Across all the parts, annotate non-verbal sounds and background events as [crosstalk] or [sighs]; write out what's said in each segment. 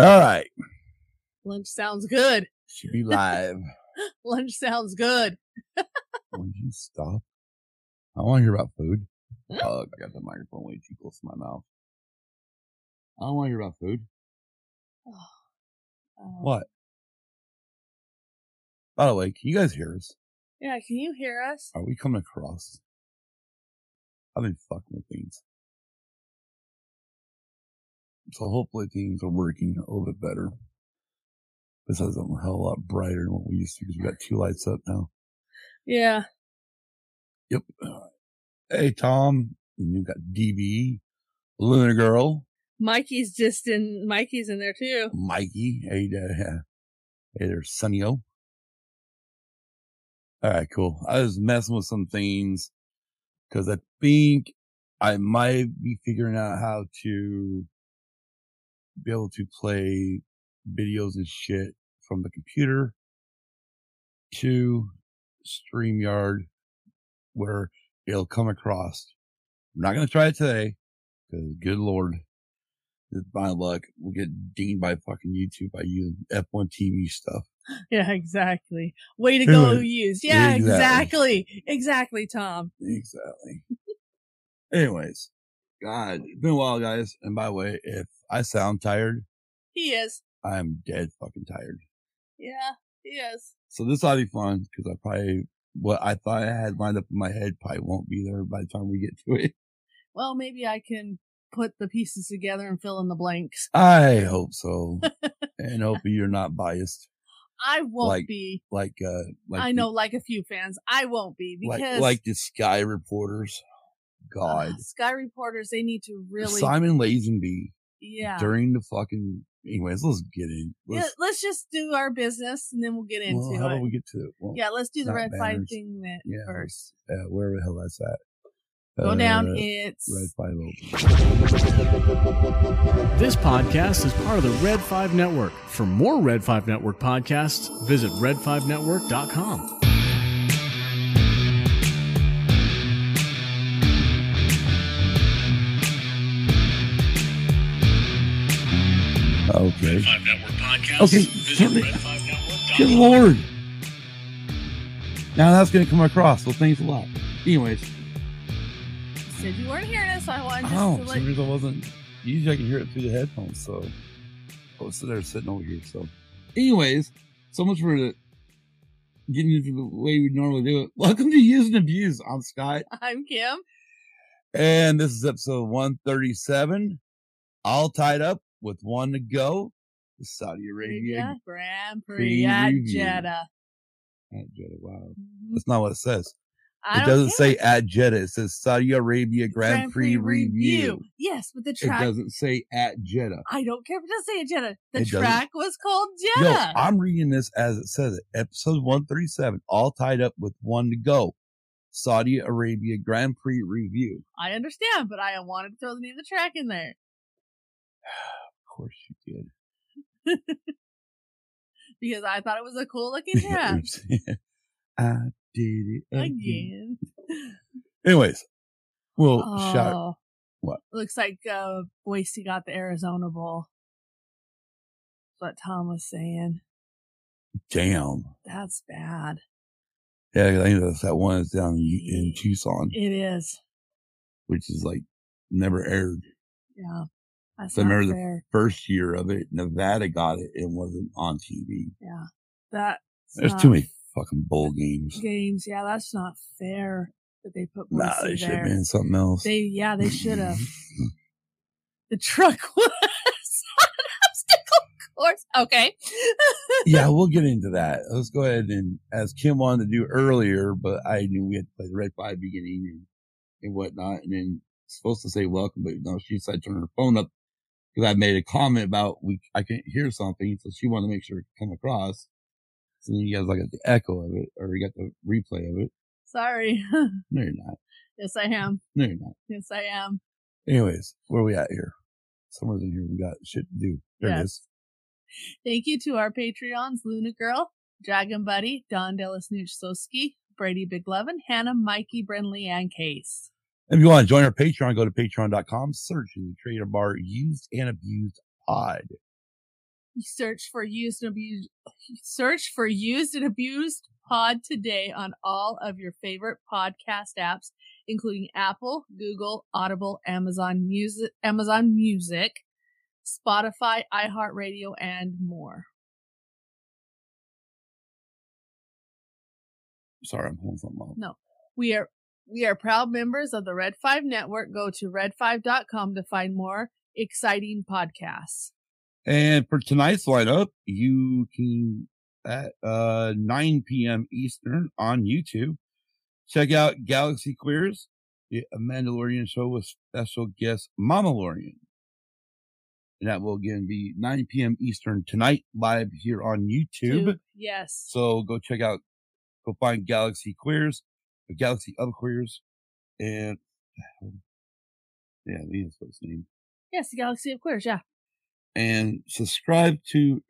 All right. Lunch sounds good. Should be live. [laughs] Lunch sounds good. [laughs] Would you stop? I want to hear about food. Oh, I got the microphone way too close to my mouth. I don't want to hear about food. Oh, [sighs] What? By the way, can you guys hear us? Yeah, can you hear us? Are we coming across? I've been fucking with things. So hopefully things are working a little bit better. This has a hell of a lot brighter than what we used to because we got two lights up now. Yeah. Yep. Uh, Hey, Tom. And you got DB, Luna Girl, Mikey's just in Mikey's in there too. Mikey. Hey, [laughs] there. Hey, there's Sunnyo. All right, cool. I was messing with some things because I think I might be figuring out how to be able to play videos and shit from the computer to StreamYard where it'll come across. I'm not going to try it today because good Lord, my luck, we'll get dinged by fucking YouTube by using F1 TV stuff. [laughs] Yeah, exactly. Way to go, used. Yeah, exactly. exactly. Exactly, Tom. Exactly. Anyways, God, it's been a while, guys. And by the way, if I sound tired, He is. I'm dead fucking tired. Yeah, he is. So this ought to be fun because I probably, what I thought I had lined up in my head probably won't be there by the time we get to it. Well, maybe I can put the pieces together and fill in the blanks. I hope so. and hope you're not biased. [laughs] I won't Like, be. Like, uh, like, I the- know, like a few fans, I won't be like, because like the Sky reporters. God. uh, Sky reporters they need to really, Simon Lazenby yeah. during the fucking, anyways, let's get in. Let's, Let's just do our business and then we'll get into well, how it. do we get to it? Well, yeah, let's do the red five banners. thing that Yeah. first. uh, where the hell that's at? Go down. Uh, It's Red Five Open. This podcast is part of the Red 5 Network. For more Red 5 Network podcasts, visit red5network.com. Okay. Red 5 Network podcasts. Okay, Visit damn it. red5network.com. Good lord. Now that's going to come across. So thanks a lot. Anyways, said you weren't hearing us, so I wanted just oh, to for let some reason I wasn't. Usually I can hear it through the headphones. So I was sitting there sitting over here. So, anyways, so much for the getting into the way we normally do it. [laughs] Welcome to Use and Abuse. I'm Scott, I'm Kim. and this is episode 137. All tied up with one to go. The Saudi Arabia Grand Prix Prix at review. Jeddah. at Jeddah. Wow, Mhm. that's not what it says. I it doesn't say at Jeddah. It says Saudi Arabia Grand, Prix, review. Yes, but the track. It doesn't say at Jeddah. I don't care if it does say Jeddah. The It doesn't. track was called Yo, Jeddah. I'm reading this as it says it. Episode 137, all tied up with one to go. Saudi Arabia Grand Prix review. I understand, but I wanted to throw the name of the track in there course you did. [laughs] because I thought it was a cool looking. [laughs] Oops. [laughs] I did it again. Again. Anyways, well, shout Oh, What? Looks like uh, Boise got the Arizona Bowl. That's what Tom was saying. damn. That's bad. Yeah, I think that's that one that's down in Tucson, It is. which is like never aired. Yeah. That's So I remember the. First year of it, Nevada got it. It wasn't on TV. Yeah. That There's too many fucking bowl games. games. Yeah, that's not fair that they put Nah, Boise they should have been something else. They yeah, they [laughs] should have. the truck [laughs] was on an obstacle course. Okay. yeah, [laughs] we'll get into that. Let's go ahead and as Kim wanted to do earlier, but I knew we had to play the Red Five beginning and, and whatnot, and then supposed to say welcome, but no, she decided to turn her phone up because I made a comment about we I couldn't hear something, so she wanted to make sure it come across. So then you guys like got the echo of it, or you got the replay of it. Sorry. [laughs] No, you're not. yes, I am. No, you're not. Yes, I am. Anyways, where are we at here? Somewhere in here we got shit to do. There it Yes. is. Thank you to our Patreons, Luna Girl, Dragon Buddy, Don Delasnooch Soski, Brady Big Lovin', Hannah, Mikey, Brenly, and Case. If you want to join our Patreon, go to patreon.com, search in the Trader Bar Used and Abused Pod. Search for used and abused. Search for used and abused pod today on all of your favorite podcast apps, including Apple, Google, Audible, Amazon Music, Amazon Music, Spotify, iHeartRadio, and more. Sorry, I'm pulling something up. No, we are we are proud members of the Red 5 Network. Go to red5.com to find more exciting podcasts. And for tonight's lineup, you can at uh 9 p.m. Eastern on YouTube. Check out Galaxy Queers, the Mandalorian show with special guest Mama Lorian. And that will again be 9 p.m. Eastern tonight, live here on YouTube. Tube, Yes. So go check out, go find Galaxy Queers, the Galaxy of Queers, and um, yeah, I think that's what it's named. Yes, the Galaxy of Queers. Yeah. And subscribe to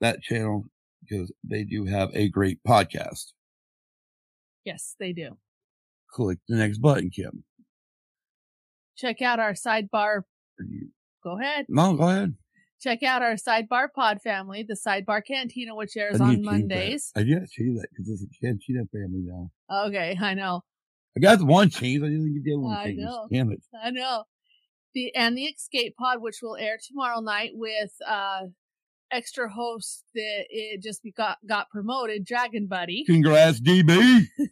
that channel because they do have a great podcast. Yes, they do. Click the next button, Kim. Check out our sidebar. Go ahead. No, go ahead. Check out our sidebar pod family, the sidebar cantina, which airs on change that. Mondays. I gotta change that because it's a Cantina family now. Okay, I know. I got one change. I didn't get the other one I changed. know. Damn it. I know. The and the Escape Pod, which will air tomorrow night with uh extra host that it just got got promoted, Dragon Buddy. Congrats, DB. [laughs]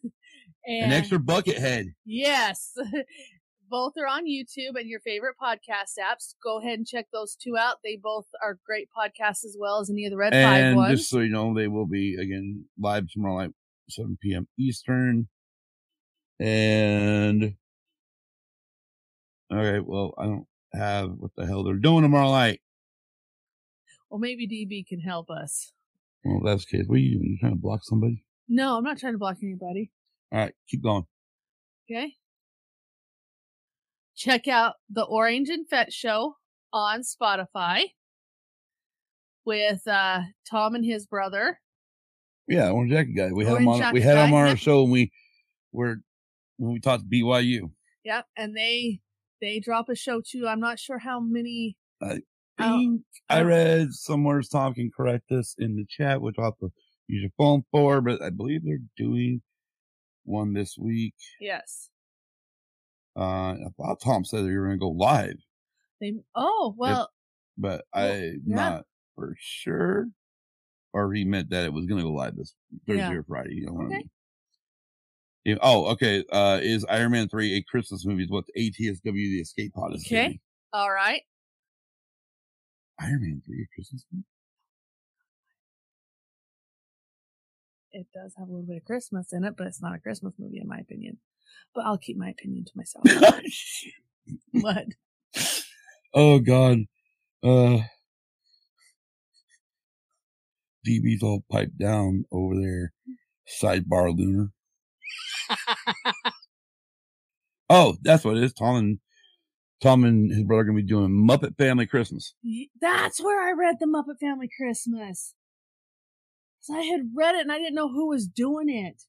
And An extra bucket head. yes. [laughs] Both are on YouTube and your favorite podcast apps. Go ahead and check those two out. They both are great podcasts as well as any of the Red Five And ones. just so you know, they will be again live tomorrow night, 7 p.m. Eastern. And okay, well, I don't have what the hell they're doing tomorrow night. well, maybe DB can help us. Well, that's the case. What are you doing? You trying to block somebody? No, I'm not trying to block anybody. All right, keep going. Okay. Check out the Orange and Fett show on Spotify with uh Tom and his brother. Yeah, Orange Jacket guy. We had him on. We had him on our show, and we were when we talked BYU. Yep, and they they drop a show too. I'm not sure how many. I think I oh. read somewhere Tom can correct us in the chat, which I'll have to use your phone for, but I believe they're doing one this week. Yes. Uh, I thought Tom said they were going to go live, They oh well but Well, I'm yeah. not for sure. Or he meant that it was going to go live this Thursday Yeah. or Friday. You know what I mean? Yeah, oh, okay. Uh, is Iron Man 3 a Christmas movie? Is what the ATSW, the escape pod is Okay. doing. all right. Iron Man 3 a Christmas movie? It does have a little bit of Christmas in it, but it's not a Christmas movie in my opinion. But I'll keep my opinion to myself. [laughs] [laughs] what? oh god. Uh DB's all piped down over there. Sidebar lunar. [laughs] Oh, that's what it is. Tom and Tom and his brother are gonna be doing Muppet Family Christmas. That's where I read the Muppet Family Christmas. I had read it and I didn't know who was doing it.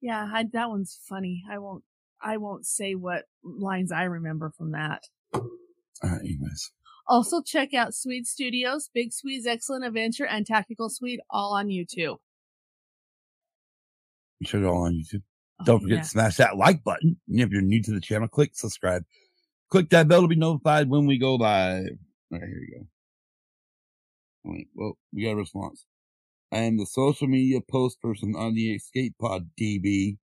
Yeah, I, that one's funny. I won't. I won't say what lines I remember from that. Alright, anyways. Also, check out Swede Studios, Big Swede's Excellent Adventure, and Tactical Swede, all on YouTube. It all on YouTube. Oh, Don't forget yeah. to smash that like button. And if you're new to the channel, click subscribe. Click that bell to be notified when we go live. All right, here we go. All right, well, we got a response. I am the social media post person on the Escape Pod DB.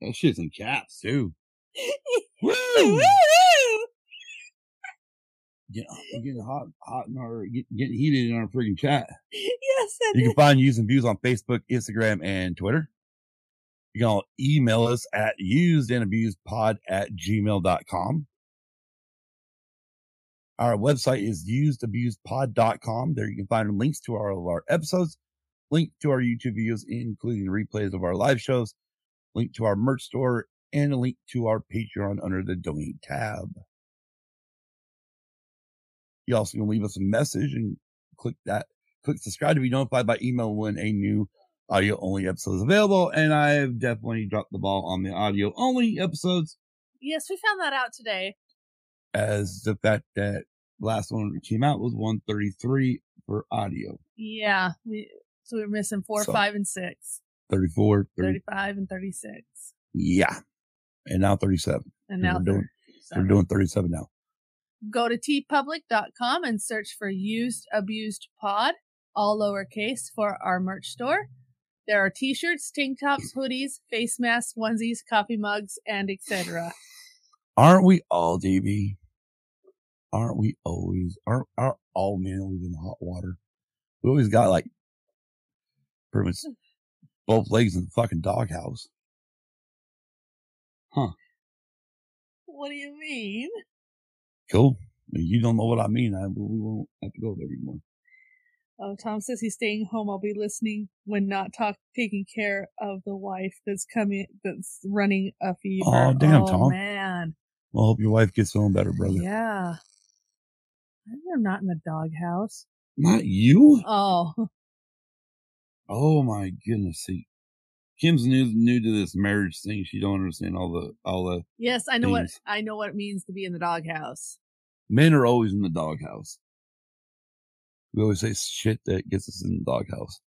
That shit's in caps too. [laughs] Woo! Get, getting hot, hot in our, get, getting heated in our freaking chat. yes, You can find Used and Abused on Facebook, Instagram, and Twitter. You can all email us at usedandabusedpod at gmail.com. Our website is usedabusedpod.com. There you can find links to all of our episodes, link to our YouTube videos, including replays of our live shows, link to our merch store, and a link to our Patreon under the donate tab. You also can leave us a message and click that click subscribe to be notified by email when a new audio only episode is available. And I've definitely dropped the ball on the audio only episodes yes, we found that out today. As the fact that last one that came out was 133 for audio. Yeah. We so we're missing four, So- five, and six. 34, 30, 35 and 36. yeah. And now 37. And now we're doing- 37. We're doing 37 now. Go to teepublic.com and search for Used Abused Pod, all lowercase, for our merch store. There are t-shirts, tank tops, mm. hoodies, face masks, onesies, coffee mugs, and etc. Aren't we all, DB? Aren't we always, aren't, aren't all men always in hot water? We always got like pretty much both legs in the fucking doghouse. Huh. What do you mean? Cool. You don't know what I mean. I, we won't have to go there anymore. Oh, Tom says he's staying home. I'll be listening when not talk taking care of the wife that's coming that's running a fever. Oh, damn, oh, Tom. man. Well, I hope your wife gets feeling better, brother. Yeah. I'm not in the doghouse. Not you? Oh, [laughs] Oh my goodness. See, Kim's new, new to this marriage thing. She don't understand all the, all the yes, I know what I know what it means to be in the doghouse. men are always in the doghouse. We always say shit that gets us in the doghouse.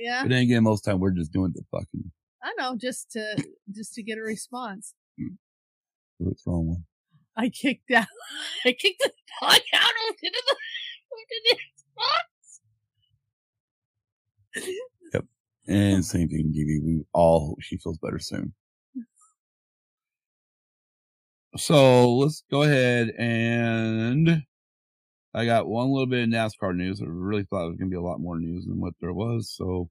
Yeah, But then again, most time we're just doing the fucking I know, just to just to get a response. Hmm. what's wrong one. I kicked out. [laughs] I kicked the dog out over to the over to the Xbox. And [laughs] same thing, DB. We all hope she feels better soon. So let's go ahead and I got one little bit of NASCAR news. I really thought it was going to be a lot more news than what there was. So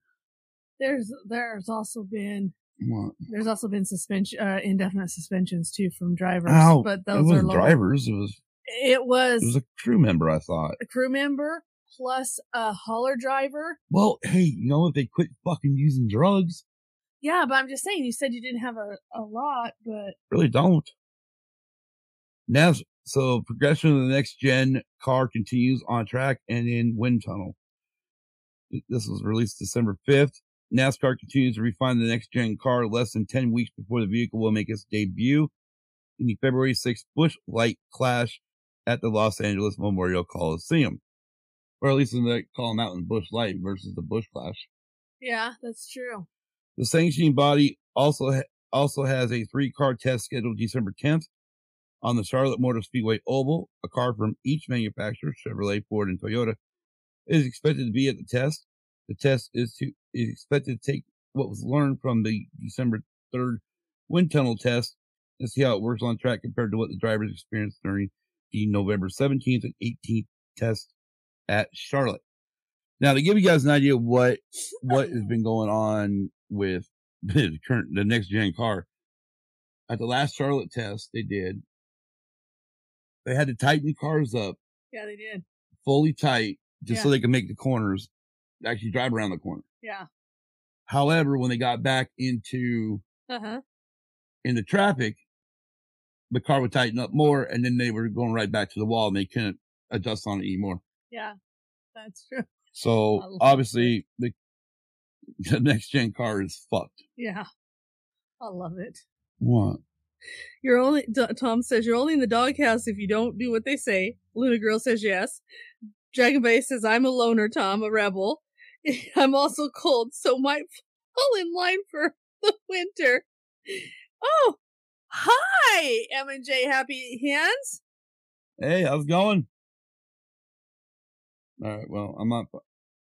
There's there's also been what? there's also been suspension uh, indefinite suspensions too from drivers, Ow, but those are wasn't drivers. It was It was, it was a crew member. I thought. a crew member plus a hauler driver. Well, hey, you know if they quit fucking using drugs, Yeah, but I'm just saying. You said you didn't have a, a lot, but really don't. Now, so progression of the next gen car continues on track and in wind tunnel. This was released December 5th. NASCAR continues to refine the next gen car less than 10 weeks before the vehicle will make its debut in the February 6th Busch Light Clash at the Los Angeles Memorial Coliseum. Or at least in the call them out in Busch Light versus the Busch Clash. yeah, that's true. The sanctioning body also ha- also has a three car test scheduled December 10th on the Charlotte Motor Speedway Oval. A car from each manufacturer, Chevrolet, Ford, and Toyota, is expected to be at the test. The test is to is expected to take what was learned from the December 3rd wind tunnel test and see how it works on track compared to what the drivers experienced during the November 17th and 18th test at Charlotte. Now, to give you guys an idea what what has been going on with [laughs] the current the next gen car, at the last Charlotte test they did, they had to tighten the cars up Yeah, they did. fully tight just so they could make the corners actually drive around the corner. Yeah. However, when they got back into Uh huh. into traffic, the car would tighten up more, and then they were going right back to the wall, and they couldn't adjust on it anymore. Yeah, that's true. So obviously, the [laughs] the next gen car is fucked. Yeah, I love it. What? You're only Tom says you're only in the doghouse if you don't do what they say. Luna Girl says yes. Dragon Bay says I'm a loner, Tom, a rebel. [laughs] I'm also cold, so might [laughs] fall in line for [laughs] the winter. Oh, hi, M and J Happy Hands. Hey, how's it going? All right. Well, I'm not.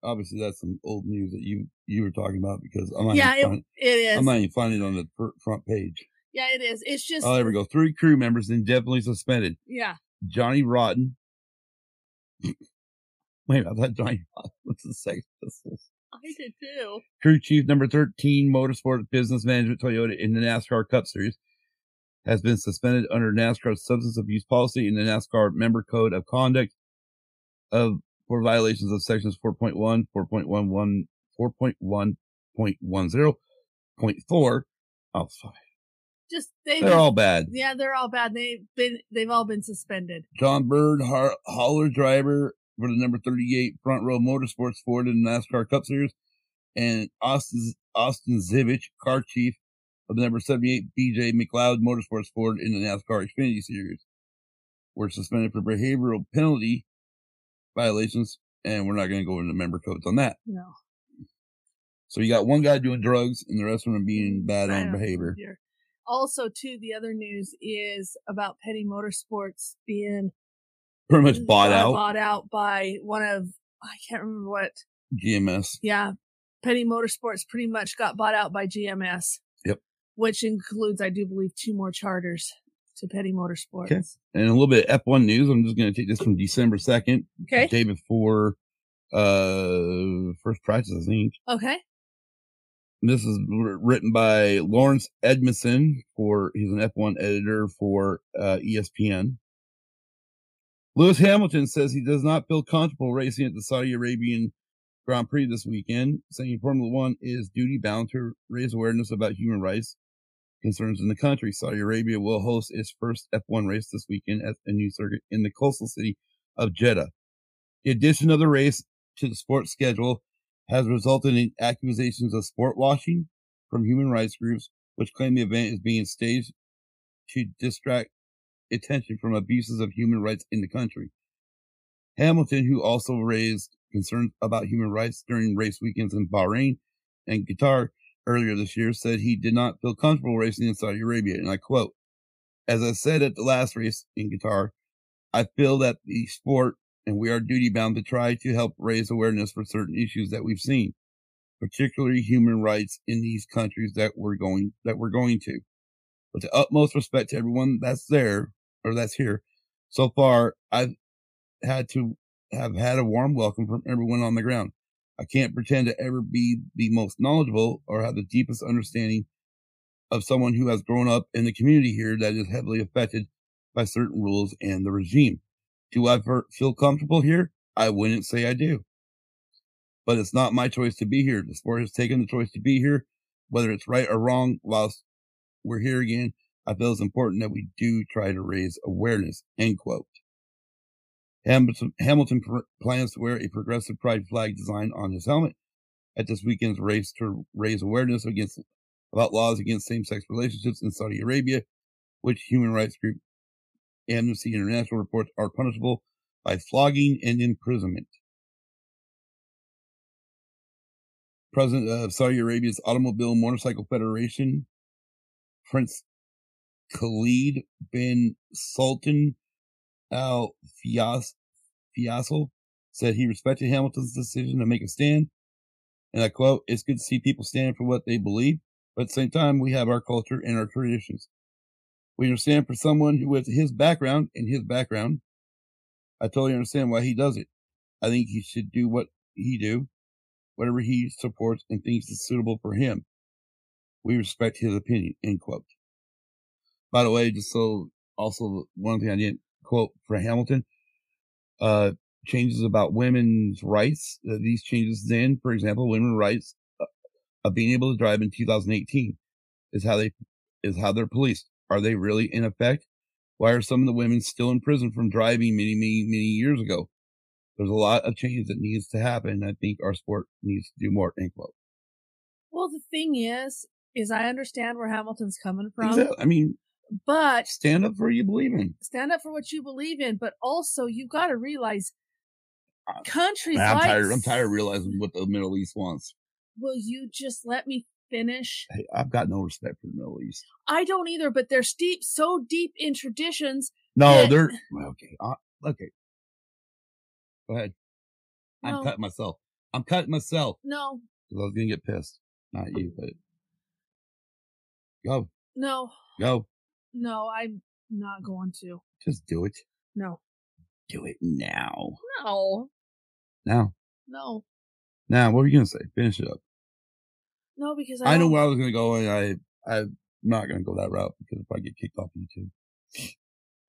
Obviously, that's some old news that you you were talking about because I'm not. Yeah, it, find, it is. I'm not even finding it on the front page. yeah, it is. It's just Oh, there we go. Three crew members indefinitely suspended. yeah. Johnny Rotten. Wait, [laughs] I thought Johnny Rotten was the Sex Pistols. I did too. Crew chief number 13, Motorsport Business Management Toyota in the NASCAR Cup Series has been suspended under NASCAR's substance abuse policy in the NASCAR member code of conduct of for violations of sections 4.1, 4.11, 4.1.10, point four. Oh, sorry. Just they. They're all bad. yeah, they're all bad. They've been. They've all been suspended. John Bird, har- hauler driver for the number 38 Front Row Motorsports Ford in the NASCAR Cup Series, and Austin, Austin Zivich, car chief of the number 78 BJ McLeod Motorsports Ford in the NASCAR Xfinity Series, were suspended for behavioral penalty violations, and we're not going to go into member codes on that. No. So you got one guy doing drugs, and the rest of them being bad on behavior. Also, too, the other news is about Petty Motorsports being Pretty much bought out bought out by one of I can't remember what. GMS. Yeah, Petty Motorsports pretty much got bought out by GMS. Yep. Which includes, I do believe, two more charters to Petty Motorsports. Okay. And a little bit of F1 news. I'm just going to take this from December 2nd, Okay. day before uh first practice, I think. Okay. This is written by Laurence Edmondson for he's an F1 editor for uh, ESPN. Lewis Hamilton says he does not feel comfortable racing at the Saudi Arabian Grand Prix this weekend, saying Formula One is duty bound to raise awareness about human rights concerns in the country. Saudi Arabia will host its first F1 race this weekend at a new circuit in the coastal city of Jeddah. The addition of the race to the sports schedule has resulted in accusations of sport washing from human rights groups, which claim the event is being staged to distract attention from abuses of human rights in the country. Hamilton, who also raised concerns about human rights during race weekends in Bahrain and Qatar earlier this year, said he did not feel comfortable racing in Saudi Arabia. And I quote, as I said at the last race in Qatar, I feel that the sport and we are duty bound to try to help raise awareness for certain issues that we've seen, particularly human rights in these countries that we're going, that we're going to. With the utmost respect to everyone that's there or that's here. So far, I've had to have had a warm welcome from everyone on the ground. I can't pretend to ever be the most knowledgeable or have the deepest understanding of someone who has grown up in the community here that is heavily affected by certain rules and the regime. Do I feel comfortable here? I wouldn't say I do. But it's not my choice to be here. The sport has taken the choice to be here, whether it's right or wrong. Whilst we're here again, I feel it's important that we do try to raise awareness. End quote. Hamilton, Hamilton pr- plans to wear a progressive pride flag design on his helmet at this weekend's race to raise awareness against about laws against same-sex relationships in Saudi Arabia, which human rights group Amnesty International reports are punishable by flogging and imprisonment. President of Saudi Arabia's Automobile Motorcycle Federation, Prince Khalid bin Sultan Al Fias, Fiasel, said he respected Hamilton's decision to make a stand. And I quote, it's good to see people stand for what they believe, but at the same time, we have our culture and our traditions. We understand for someone who with his background and his background, I totally understand why he does it. I think he should do what he do, whatever he supports and thinks is suitable for him. We respect his opinion. End quote. By the way, just so also one thing I didn't quote for Hamilton, uh, changes about women's rights. Uh, these changes then, for example, women's rights uh, of being able to drive in 2018 is how they is how they're policed. Are they really in effect? Why are some of the women still in prison from driving many, many, many years ago? There's a lot of change that needs to happen. I think our sport needs to do more. End quote. Well, the thing is, is I understand where Hamilton's coming from, Exactly. I mean, but stand up for what you believe in. stand up for what you believe in. But also, you've got to realize countries I'm like tired. I'm tired of realizing what the Middle East wants. Will you just let me finish? Hey, I've got no respect for the Middle East. I don't either, but they're steep, so deep in traditions. No, Yeah. they're okay. Okay, go ahead. I'm cutting myself. I'm cutting myself No, because I was gonna get pissed. Not you, oh. but go, no, go. no, I'm not going to. Just do it. No, Do it now. no, Now, no, now. What were you gonna say? Finish it up. no, because I, I know where I was gonna go, and I, I'm not gonna go that route because if I get kicked off YouTube.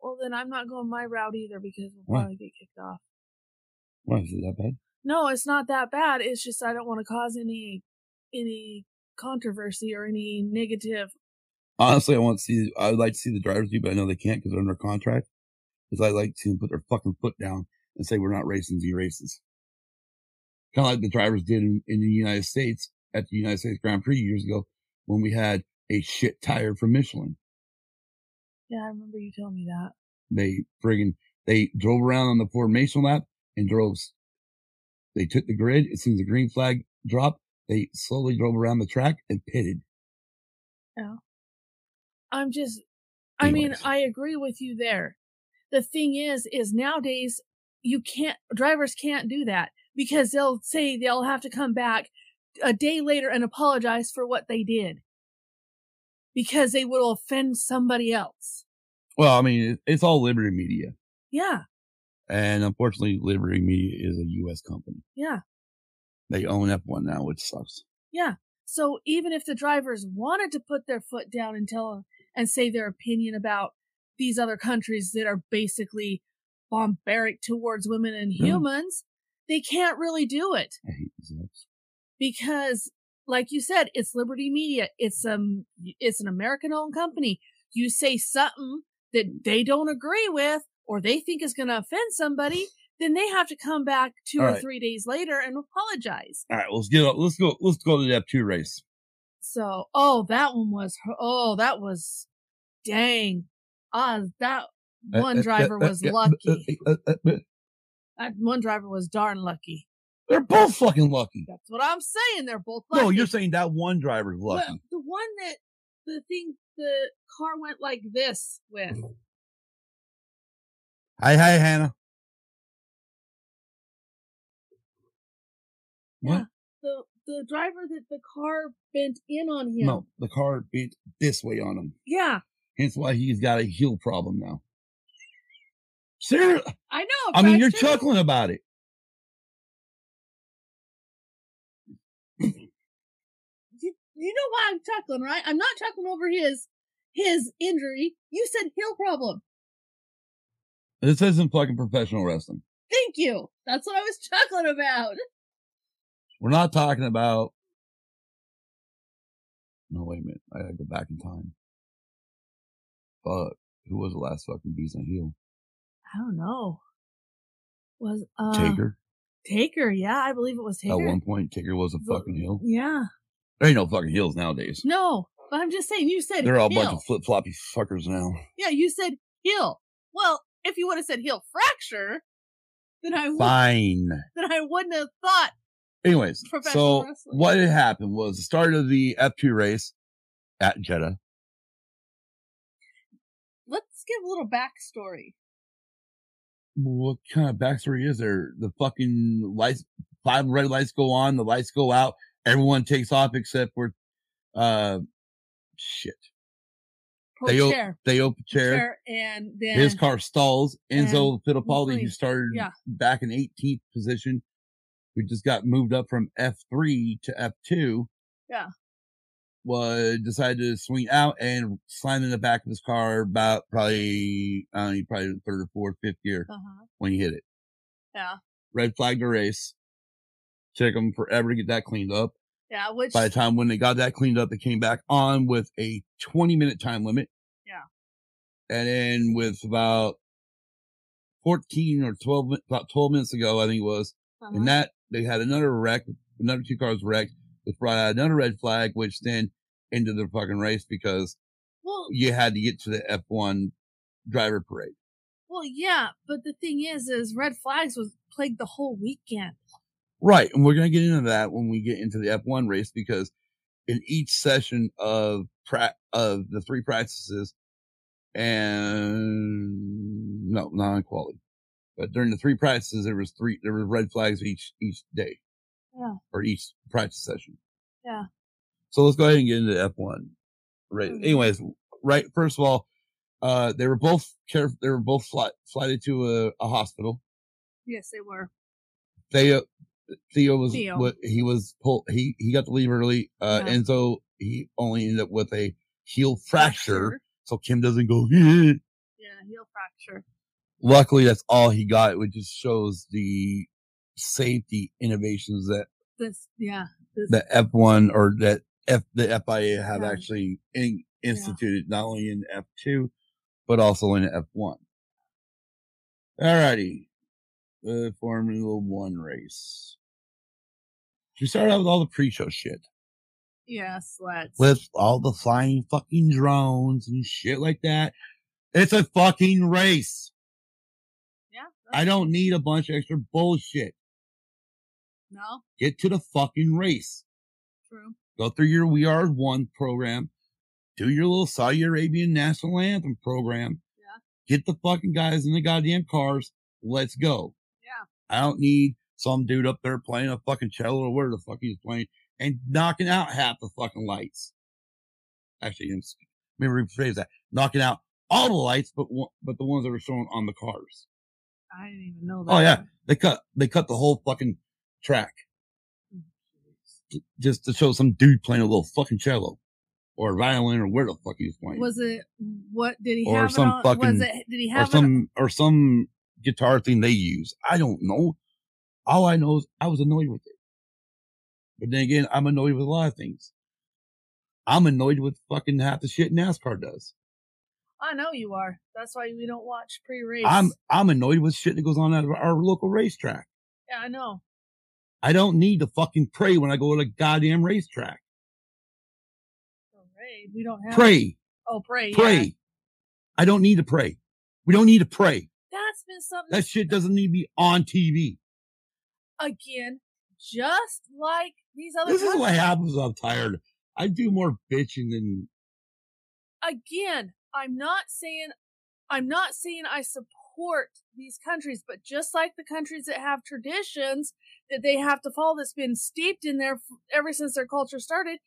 Well, then I'm not going my route either because we'll Why? probably get kicked off. Why is it that bad? No, it's not that bad. It's just I don't want to cause any any controversy or any negative. Honestly, I want to see. I would like to see the drivers do, but I know they can't because they're under contract. Because I like to see them put their fucking foot down and say we're not racing Z races. Kind of like the drivers did in, in the United States at the United States Grand Prix years ago when we had a shit tire from Michelin. Yeah, I remember you telling me that. They friggin' they drove around on the formation lap and drove. They took the grid. As soon as the green flag dropped, they slowly drove around the track and pitted. I'm just, I mean, Anyways. I agree with you there. The thing is, is nowadays you can't, drivers can't do that because they'll say they'll have to come back a day later and apologize for what they did because they will offend somebody else. Well, I mean, it's all Liberty Media. Yeah. And unfortunately, Liberty Media is a U.S. company. Yeah. They own F1 now, which sucks. Yeah. So even if the drivers wanted to put their foot down and tell and say their opinion about these other countries that are basically barbaric towards women and Yeah. humans, they can't really do it I hate these apps. because like you said, it's Liberty Media. It's um it's an American owned company. You say something that they don't agree with or they think is going to offend somebody, then they have to come back two All or right. three days later and apologize. All right, let's get up. let's go let's go to the F2 race. So, oh, that one was, oh, that was, dang. Ah, that Uh, one uh, driver uh, was lucky. That one driver was darn lucky. They're both fucking lucky. That's what I'm saying. They're both lucky. No, you're saying that one driver's lucky. the one that the thing the car went like this with. Hi, hi, Hannah. What? Yeah. The the driver that the car bent in on him. No, the car bent this way on him. Yeah, Hence why he's got a heel problem now. Seriously, I know. I mean, you're chuckling about it. You, you know why I'm chuckling, right? I'm not chuckling over his his injury. You said heel problem. This isn't fucking professional wrestling. Thank you. That's what I was [laughs] chuckling about. We're not talking about. No, wait a minute. I gotta go back in time. Fuck. Who was the last fucking Beast on heel? I don't know. Was uh Taker. Taker, yeah, I believe it was Taker. At one point, Taker was a fucking heel. Yeah. There ain't no fucking heels nowadays. No, but I'm just saying you said They're all a heel. bunch of flip floppy fuckers now. Yeah, you said heel. Well, if you would have said heel fracture, then I would Fine. then I wouldn't have thought Anyways, so wrestling. what had happened was the start of the F2 race at Jeddah. let's give a little backstory. What kind of backstory is there? The fucking lights, five red lights go on, the lights go out, everyone takes off except for, uh, shit. They. Theo Pourchaire. chair and then His car stalls. Enzo Fittipaldi, who started Yeah. back in 18th position, who just got moved up from F3 to F2. Yeah. Was decided to swing out and slam in the back of his car about probably, I don't know, probably third or fourth, fifth gear uh-huh. when he hit it. Yeah. Red flag to race. Took them forever to get that cleaned up. Yeah, which By the time when they got that cleaned up, they came back on with a 20 minute time limit. Yeah. And then with about 14 or 12, about 12 minutes ago, I think it was, uh-huh. and that they had another wreck, another two cars wrecked, which brought out another red flag, which then ended the fucking race because well you had to get to the F1 driver parade. well yeah, but the thing is is red flags was plagued the whole weekend. Right. And we're going to get into that when we get into the F1 race because in each session of pra- of the three practices and no, not in quality, but during the three practices, there was three, there were red flags each, each day Yeah. or each practice session. Yeah. So let's go ahead and get into F1. Right. Mhm. Anyways, right. First of all, uh, they were both care, they were both fly, flighted to a, a hospital. Yes, they were. Theo, Theo was Theo. what he was pulled. He he got to leave early. Uh, Yeah. Enzo he only ended up with a heel fracture, Fracture. so Kim doesn't go. [laughs] Yeah, heel fracture. Luckily, that's all he got, which just shows the safety innovations that This yeah. This the F1 or that F the FIA have Yeah. actually in, instituted not only in F2 but also in F1. Alrighty, the Formula One race. We start out with all the pre-show shit. yes, let's with all the flying fucking drones and shit like that. It's a fucking race. I don't need a bunch of extra bullshit. No, Get to the fucking race. true. Go through your We Are One program. Do your little Saudi Arabian national anthem program. Yeah. Get the fucking guys in the goddamn cars. Let's go. Yeah. I don't need some dude up there playing a fucking cello or where the fuck he's playing and knocking out half the fucking lights. Actually, let me rephrase that. Knocking out all the lights, but but the ones that are shown on the cars. I didn't even know that. Oh, yeah. They cut, they cut the whole fucking track Mm, just to show some dude playing a little fucking cello or violin or where the fuck he was playing. Was it what did he Or have some on? fucking- was it did he or have it some, or some guitar thing they use. I don't know. All I know is I was annoyed with it. But then again, I'm annoyed with a lot of things. I'm annoyed with fucking half the shit NASCAR does. I know you are. That's why we don't watch pre-race. I'm, I'm annoyed with shit that goes on at our local racetrack. yeah, I know. I don't need to fucking pray when I go to the goddamn racetrack. Parade. We don't have Pray, Oh, pray. pray. Yeah. I don't need to pray. We don't need to pray. That's been something That shit doesn't need to be on TV. again, just like these other. This is what happens. when I'm tired. I do more bitching than again, I'm not saying I'm not saying I support these countries, but just like the countries that have traditions that they have to follow that's been steeped in there ever since their culture started,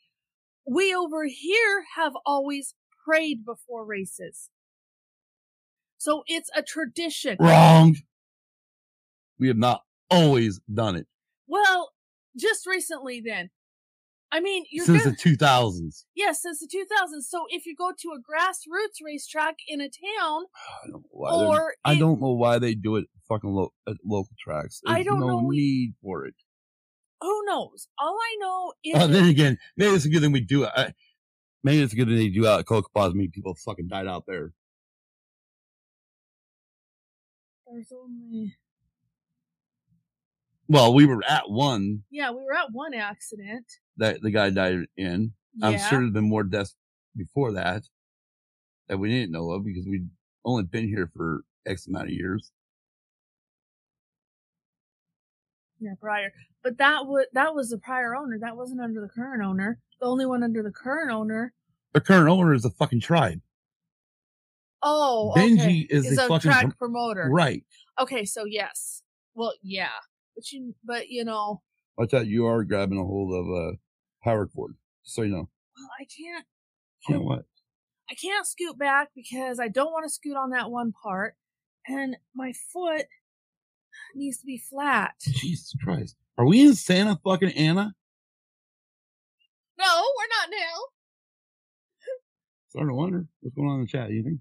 we over here have always prayed before races. So it's a tradition. wrong. We have not always done it Well, just recently then. I mean, you're since gonna, the 2000s. yes, since the 2000s. So if you go to a grassroots racetrack in a town, I don't know why. they're- or I in- don't know why they do it fucking lo- at local tracks. I There's don't no know. need for it. who knows? All I know is Uh, then again, maybe it's a good thing we do it. I, maybe it's a good thing they do out at Coca Pause. Maybe people fucking died out there. there's only Well, we were at one yeah, we were at one accident. That the guy died in. I'm sure there's been more deaths before that that we didn't know of because we'd only been here for X amount of years. Yeah, prior. But that was that was the prior owner. That wasn't under the current owner. The only one under the current owner. The current owner is the fucking tribe. Oh, Benji okay. is the a fucking track prom- promoter. Right. Okay, so yes. Well, yeah. But you but you know, Watch out, you are grabbing a hold of a power cord. Just so you know. well, I can't Can't what? I can't scoot back because I don't want to scoot on that one part and my foot needs to be flat. Jesus Christ. Are we in Santa fucking Anna? No, we're not now. [laughs] Starting to wonder what's going on in the chat. You think?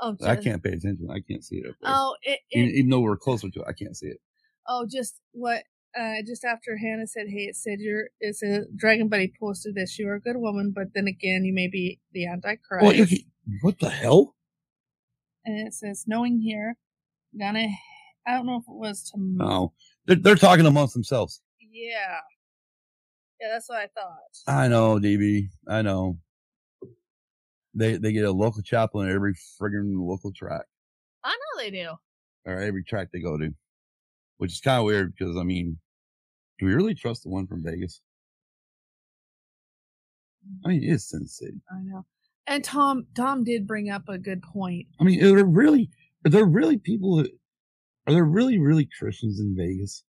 Oh, I can't pay attention. I can't see it up there. Oh, it, it, even, even though we're closer to it, I can't see it. Oh, just what? Uh, just after Hannah said, "Hey, it said you're." It said Dragon Buddy posted this. You are a good woman, but then again, you may be the Antichrist. You- what the hell? and it says, "Knowing here, gonna." I don't know if it was to. No, they're, they're talking amongst themselves. Yeah. Yeah, that's what I thought. I know, DB. I know. They they get a local chaplain at every friggin' local track I know they do. or every track they go to, which is kind of weird because I mean, do we really trust the one from Vegas? I mean, it's Sin City. I know. And Tom, Tom did bring up a good point. I mean, are there really are there really people that are there really really Christians in Vegas?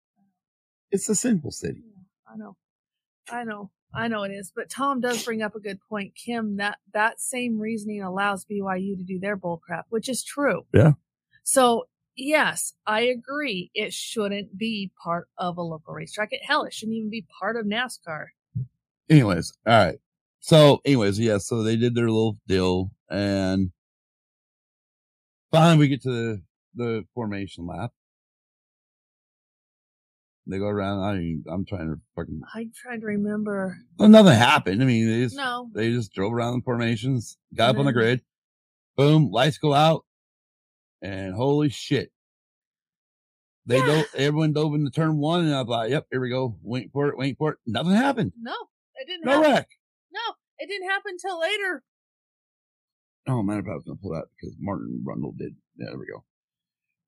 It's a sinful city. Yeah, I know. I know. I know it is. But Tom does bring up a good point, Kim, that that same reasoning allows BYU to do their bull crap, which is true. Yeah. So yes, I agree. It shouldn't be part of a local racetrack. It, hell, it shouldn't even be part of NASCAR. anyways, all right. So, anyways, yeah, so they did their little deal and finally we get to the, the formation lap. They go around. I mean, I'm trying to fucking, I'm trying to remember. well, nothing happened. I mean, they just, No. they just drove around the formations, got up on the Mhm. grid, boom, lights go out and holy shit. They Yeah. dove, everyone dove into turn one and I'm like, yep, here we go. Wait for it, wait for it. Nothing happened. No. It didn't No happen. wreck. No. It didn't happen till later. Oh, man, I was going to pull that because Martin Brundle did. Yeah, there we go.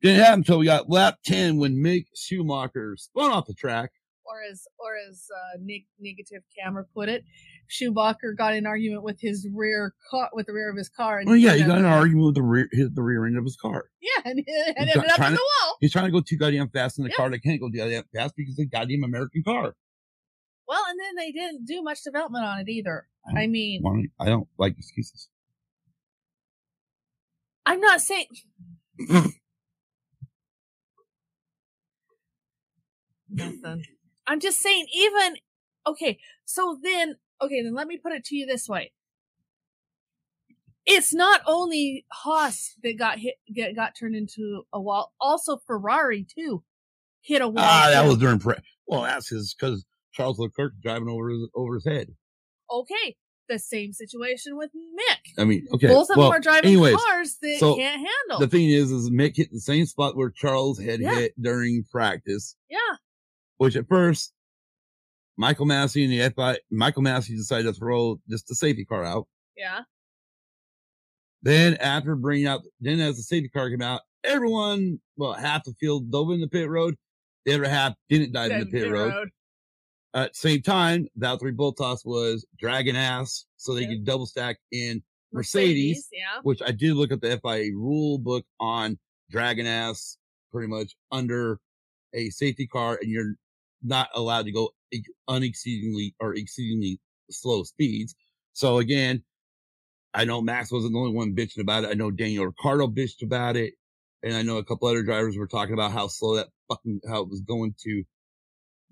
Didn't happen until we got lap 10 when Mick Schumacher spun off the track. Or as or as uh, Nick negative camera put it, Schumacher got in an argument with his rear car with the rear of his car. And Well, yeah, he got in an argument with the rear, his, the rear end of his car. Yeah, and, and ended got- up in to- the wall. He's trying to go too goddamn fast in the Yeah. car that can't go goddamn fast because it's a goddamn American car. Well, and then they didn't do much development on it either. I mean, Well, I don't like excuses. I'm not saying. [clears throat] Nothing. I'm just saying, even okay. So then, okay, then let me put it to you this way: it's not only Haas that got hit, get, got turned into a wall. Also, Ferrari too hit a wall. Ah, that was during pre. Well, that's his because Charles Leclerc driving over his over his head. okay. The same situation with Mick. I mean, okay. Both of well, them are driving anyways, cars that so can't handle. the thing is, is Mick hit the same spot where Charles had Yeah. hit during practice, yeah, which at first Michael Masi and the FI, Michael Masi decided to throw just the safety car out. yeah. Then after bringing out, then as the safety car came out, everyone, well, half the field dove in the pit road. The other half didn't dive in the Then pit road. At the same time, Valtteri Bottas was dragging ass so they Yeah. could double stack in Mercedes, yeah. which I did look at the FIA rule book on dragging ass pretty much under a safety car and you're not allowed to go unexceedingly or exceedingly slow speeds. So again, I know Max wasn't the only one bitching about it. I know Daniel Ricciardo bitched about it. And I know a couple other drivers were talking about how slow that fucking, how it was going to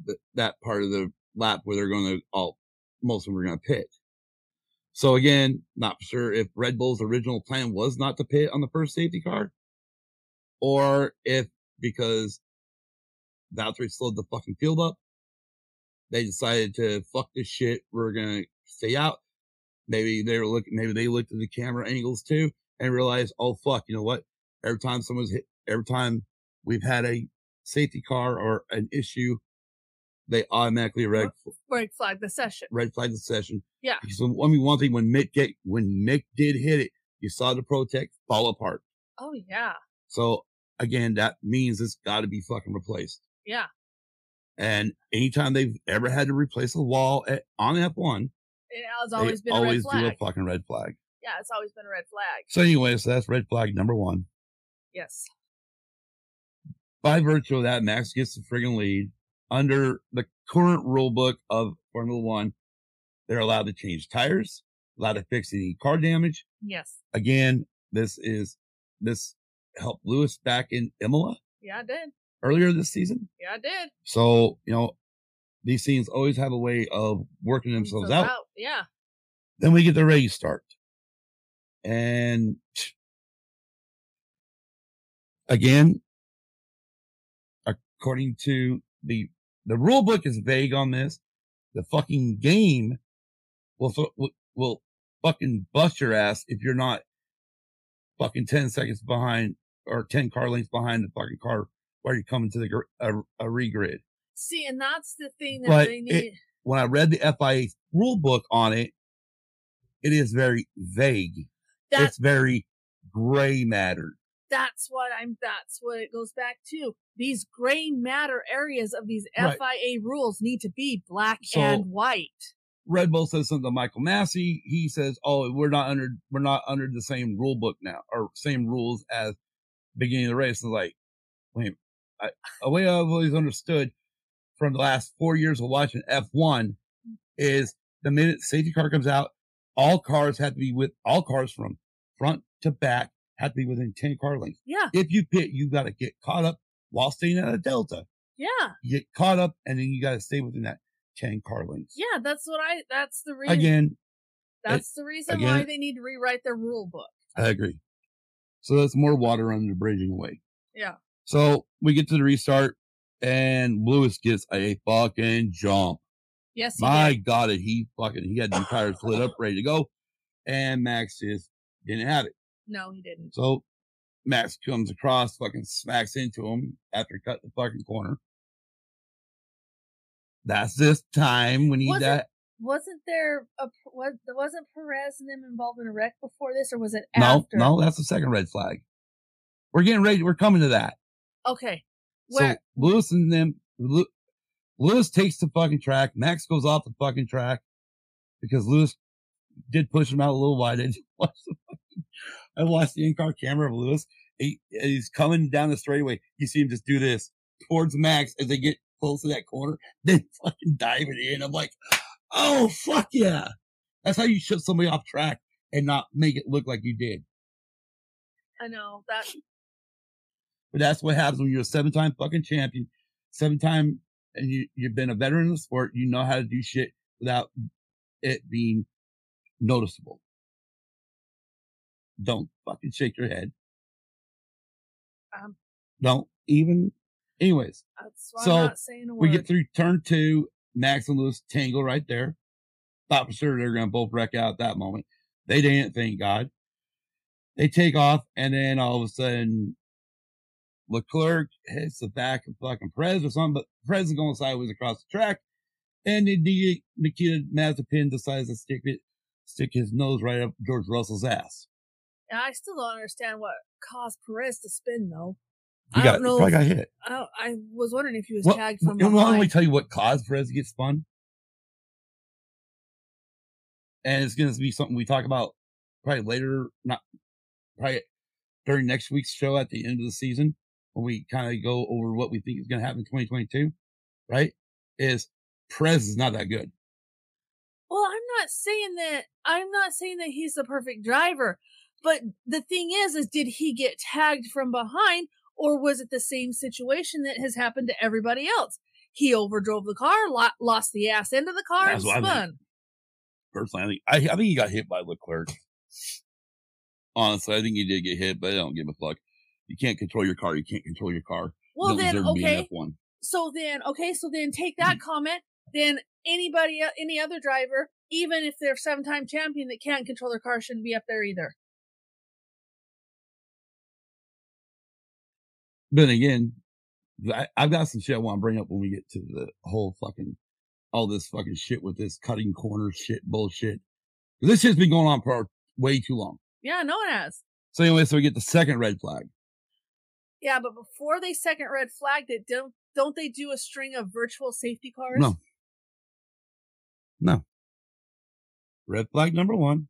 the, that part of the lap where they're going to all, most of them were going to pit. So again, not sure if Red Bull's original plan was not to pit on the first safety car or if because Valtteri slowed the fucking field up, they decided to fuck this shit. We're going to stay out. Maybe they were looking, maybe they looked at the camera angles too and realized, oh fuck, you know what? Every time someone's hit, every time we've had a safety car or an issue, they automatically red, Red flag the session. red flag the session. Yeah. So I mean, one thing when Mick get, when Mick did hit it, you saw the Protect fall apart. Oh yeah, So again, that means it's got to be fucking replaced. Yeah. And anytime they've ever had to replace a wall at, on F1, It has always been a always red do a flag. fucking red flag. Yeah, it's always been a red flag. So anyway, so that's red flag number one. Yes. By virtue of that, Max gets the friggin' lead. Under the current rule book of Formula One, they're allowed to change tires, allowed to fix any car damage. Yes. Again, this is, this helped Lewis back in Imola Yeah, I did. Earlier this season. Yeah, I did. So, you know, these teams always have a way of working themselves So out. Yeah. Then we get the race start. And again, according to the, the rule book is vague on this. The fucking game will, will, will fucking bust your ass if you're not fucking 10 seconds behind or 10 car lengths behind the fucking car while you're coming to the, a, a regrid. See, and that's the thing that But they it- need. when I read the FIA rule book on it, it is very vague. that it's very gray matter. that's what I'm. That's what it goes back to. These gray matter areas of these Right. FIA rules need to be black So- and white. Red Bull says something to Michael Masi. He says, "Oh, we're not under we're not under the same rule book now, or same rules as beginning of the race." And like, wait, I, a way I've always understood from the last four years of watching F1 is the minute safety car comes out, all cars have to be with all cars from front to back have to be within ten car lengths. Yeah. if you pit, you got to get caught up while staying at a delta. Yeah. You get caught up, and then you got to stay within that ten car lengths. Yeah. That's what I. That's the reason. Again, That's the reason again- why they need to rewrite their rule book. I agree. So that's more water under the bridge way. Yeah. So we get to the restart, and Lewis gets a fucking jump. Yes. he My did. God, he fucking he had the tires lit up, ready to go, and Max just didn't have it. No, he didn't. So Max comes across, fucking smacks into him after he cut the fucking corner. That's this time when he Was it that Wasn't there a was wasn't Perez and them involved in a wreck before this, or was it no after? no that's the second red flag. We're getting ready. We're coming to that. Okay. So Lewis and them, Lew- Lewis takes the fucking track. Max goes off the fucking track because Lewis did push him out a little wide. I just [laughs] watched the fucking, I watched the in-car camera of Lewis. He, he's coming down the straightaway. You see him just do this towards Max as they get close to that corner, [laughs] then fucking dive it in. I'm like, oh fuck yeah. That's how you shut somebody off track and not make it look like you did. I know that But that's what happens when you're a seven time fucking champion, seven time, and you, you've been a veteran in the sport. You know how to do shit without it being noticeable. Don't fucking shake your head. Um. Don't even, anyways, that's why So, I'm not saying a word. we get through turn two, Max and Lewis tangle right there. Thought for sure they're going to both wreck out at that moment. They didn't, thank God. They take off, and then all of a sudden, Leclerc hits the back of fucking Perez or something, but Perez is going sideways across the track, and the Nikita Mazepin decides to stick it, stick his nose right up George Russell's ass. And I still don't understand what caused Perez to spin though. He I got don't know. probably got hit. I, I was wondering if he was Well, tagged from you know, I'll only tell you what caused Perez to get spun. And it's going to be something we talk about probably later, not probably during next week's show at the end of the season when we kind of go over what we think is going to happen in 2022, right? Is Perez is not that good. Well, I'm not saying that. I'm not saying that he's the perfect driver, but the thing is, is did he get tagged from behind, or was it the same situation that has happened to everybody else? He overdrove the car, lost the ass end of the car, That's and what I think. spun. Personally, I think, I, I think he got hit by Leclerc. Honestly, I think he did get hit, but I don't give a fuck. You can't control your car. You can't control your car. Well, then deserve to be in okay. F1. So then, okay, so then take that mm-hmm. comment. Then anybody, uh, any other driver, even if they're seven-time champion that can't control their car, shouldn't be up there either. Then again, I, I've got some shit I want to bring up when we get to the whole fucking, all this fucking shit with this cutting corner shit bullshit. This shit's been going on for way too long. Yeah, no one has. So anyway, so we get the second red flag. Yeah, but before they second red flagged it, don't don't they do a string of virtual safety cars? No. No. Red flag number one.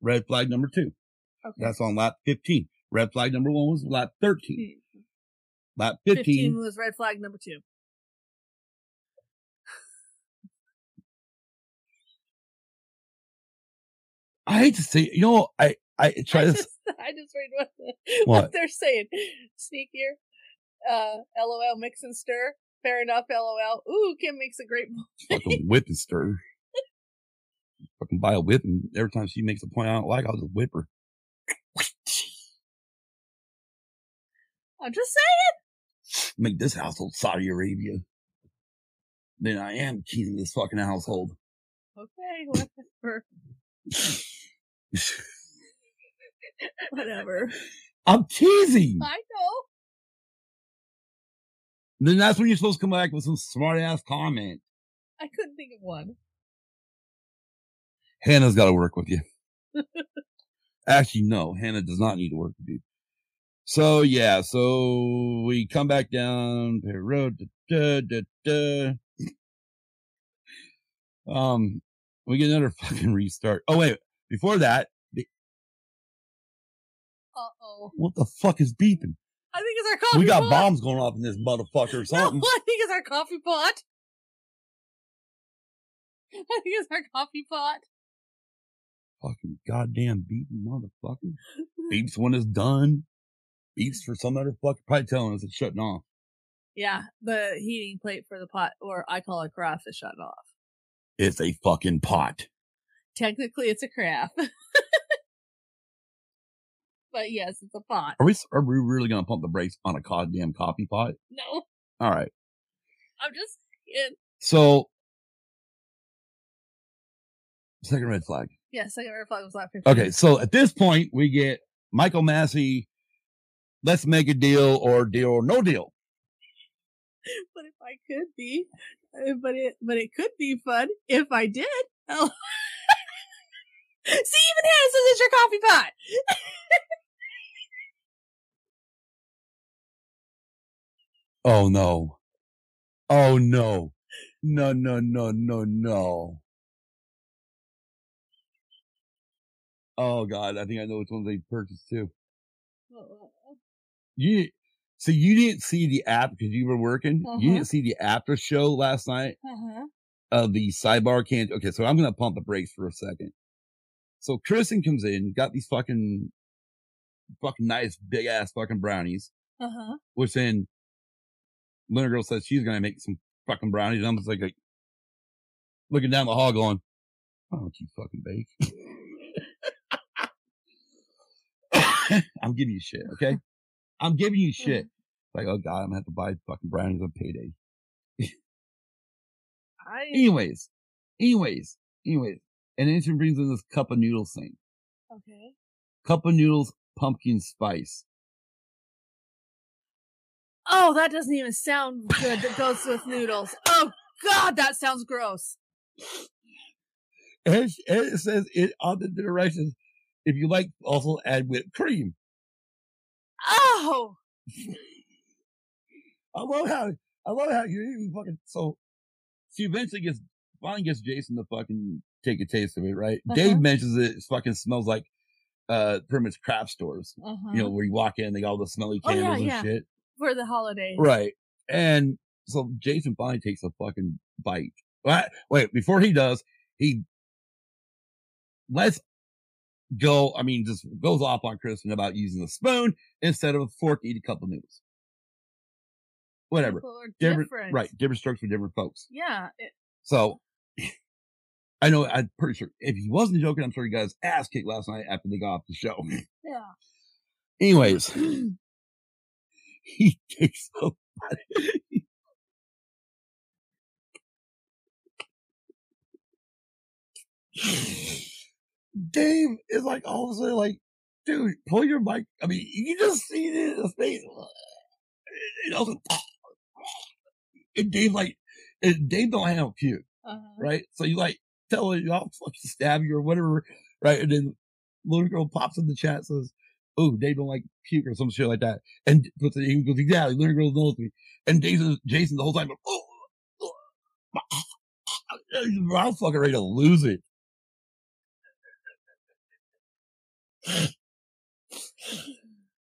Red flag number two. Okay. That's on lap 15. Red flag number one was lap 13. Hmm. Lap 15. 15 was red flag number two. I hate to say, you know, I, I try I this. [laughs] I just read what, [laughs] What? what they're saying. Sneakier. Uh, LOL mix and stir. Fair enough, LOL. Ooh, Kim makes a great fucking whip and stir. Fucking buy a whip and every time she makes a point I don't like, I'll just whip her. I'm just saying. Make this household Saudi Arabia. Then I am king of this fucking household. Okay, whatever. [laughs] [laughs] whatever. I'm teasing. I know. Then that's when you're supposed to come back with some smart ass comment. I couldn't think of one. Hannah's got to work with you. [laughs] Actually, no, Hannah does not need to work with you. So yeah, so we come back down the road. Da, da, da. Um, we get another [laughs] fucking restart. Oh wait, before that. What the fuck is beeping? I think it's our coffee We got pot. bombs going off in this motherfucker or [laughs] something. No. I think it's our coffee pot. [laughs] I think it's our coffee pot. Fucking goddamn beeping motherfucker. [laughs] Beeps when it's done. Beeps for some other fucker. Probably telling us it's shutting off. Yeah, the heating plate for the pot, or I call it carafe, is shutting off. It's a fucking pot. Technically, it's a carafe. But yes, it's a pot. Are we, are we really going to pump the brakes on a goddamn coffee pot? No, All right. I'm just saying. So, second red flag. Yeah, second red flag was not 15. Okay. So at this point, we get Michael Masi. Let's make a deal or deal or no deal. [laughs] But if I could be, uh, but it, but it could be fun if I did. [laughs] Oh. [laughs] See, even Hannah says it's your coffee pot. Oh no. Oh no. No, no, no, no, no. Oh god, I think I know which ones they purchased too. You so you didn't see the app because you were working. You Uh-huh. didn't see the after show last night Uh-huh. of the sidebar can. Okay, so I'm gonna pump the brakes for a second. So Kristen comes in, got these fucking fucking nice big ass fucking brownies, Uh-huh. which then Lunar Girl says she's gonna make some fucking brownies. And I'm just like, like looking down the hall going, Why don't you fucking bake? [laughs] I'm giving you shit, okay? I'm giving you shit. [laughs] Like, oh god, I'm gonna have to buy fucking brownies on payday. [laughs] I Anyways, anyways, anyways. And then she brings in this cup of noodles thing. okay. Cup of noodles, pumpkin spice. Oh, that doesn't even sound good. That goes with noodles. Oh God, that sounds gross. And it- it says it on the directions. If you like, also add whipped cream. Oh, I love how I love how you even fucking so. She eventually gets finally gets Jason to fucking take a taste of it, right? Uh-huh. Dave mentions it, it fucking smells like uh pretty much craft stores. uh-huh. You know, where you walk in, they got all the smelly Oh, yeah, candles and yeah. shit. For the holidays. Right. And so Jason finally takes a fucking bite. Wait, wait, before he does, he lets go. I mean, just goes off on Kristen about using a spoon instead of a fork to eat a couple noodles. Whatever. Different, different. right. Different strokes for different folks. Yeah. it- So [laughs] I know, I'm pretty sure if he wasn't joking, I'm sure he got his ass kicked last night after they got off the show. yeah. [laughs] Anyways, [clears throat] he takes [laughs] a Dave is like all of a sudden like, dude, pull your mic. I mean, you can just see it in his face. And also, and Dave like, and Dave don't have puke, Uh-huh. right? So you like tell him, I'll fucking stab you or whatever, right? And then little girl pops in the chat says, "Oh, Dave don't like puke or some shit like that," and it. He goes, "Yeah, little girl knows me." And Jason, Jason, the whole time, oh, oh I'm [laughs] fucking ready to lose it.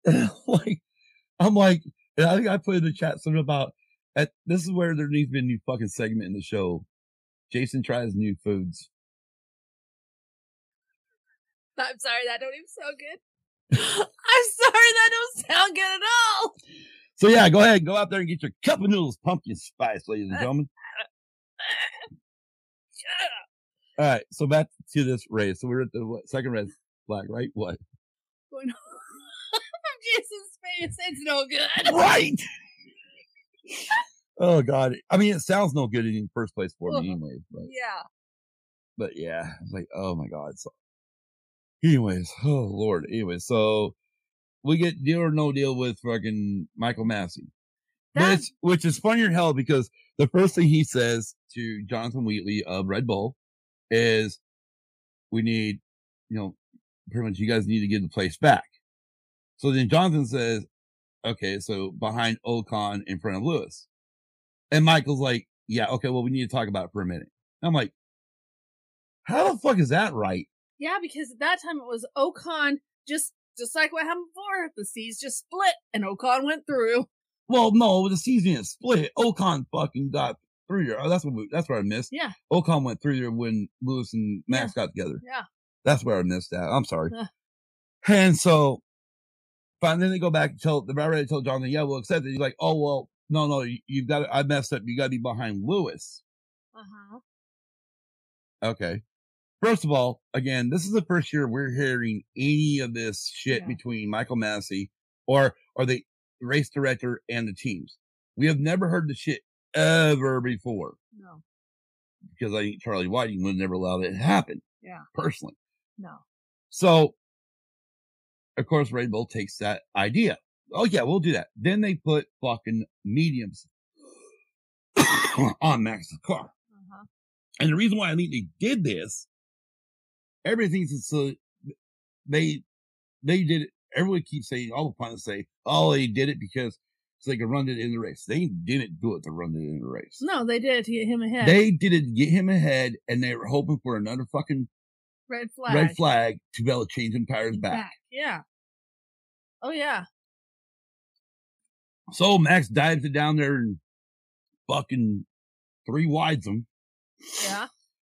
[laughs] Like, I'm like, and I think I put in the chat something about at this is where there needs to be a new fucking segment in the show. Jason tries new foods. I'm sorry, that don't even sound good. I'm sorry, that don't sound good at all. So yeah, go ahead, go out there and get your cup of noodles, pumpkin spice, ladies and uh, gentlemen. Uh, all right, so back to this race. So we're at the what, second red flag, right? What? Going [laughs] Jason's face, it's no good. Right. oh God. I mean, it sounds no good in the first place for me, anyway. But Yeah. but yeah, it's like, oh my God. So, anyways, [laughs] oh Lord. Anyways, so we get deal or no deal with fucking Michael Masi, That- which which is funnier hell because the first thing he says to Jonathan Wheatley of Red Bull is, "We need, you know, pretty much you guys need to give the place back." So then Jonathan says, "Okay, so behind Ocon in front of Lewis," and Michael's like, "Yeah, okay, well we need to talk about it for a minute." I'm like, "How the fuck is that right?" Yeah, because at that time it was Ocon just just like what happened before. The seas just split and Ocon went through. Well, no, the season is split. Ocon fucking got through there. Oh, that's what we, that's where I missed. Yeah. Ocon went through there when Lewis and Max got together. Yeah. That's where I missed that. I'm sorry. Yeah. And so. Then they go back and tell the ready to tell Jonathan, yeah, we'll accept it. He's like, oh well, no, no, you, you've got. to I messed up. You got to be behind Lewis. Uh-huh. Okay. First of all, again, this is the first year we're hearing any of this shit Yeah. between Michael Masi or or the race director and the teams. We have never heard the shit ever before No. because I think Charlie Whiting would never allow it to happen. Yeah. Personally. No. So, of course, Red Bull takes that idea. Oh yeah, we'll do that. Then they put fucking mediums [coughs] on Max's car. Uh-huh. And the reason why I think they did this, everything's so they they did it. Everyone keeps saying all the pilots say, oh, they did it because so they could run it in the race. They didn't do it to run it in the race. No, they did it to get him ahead. They did it to get him ahead, and they were hoping for another fucking red flag. red flag to be able to change them tires back. Yeah. Oh yeah. So Max dives it down there and fucking three wides them. Yeah.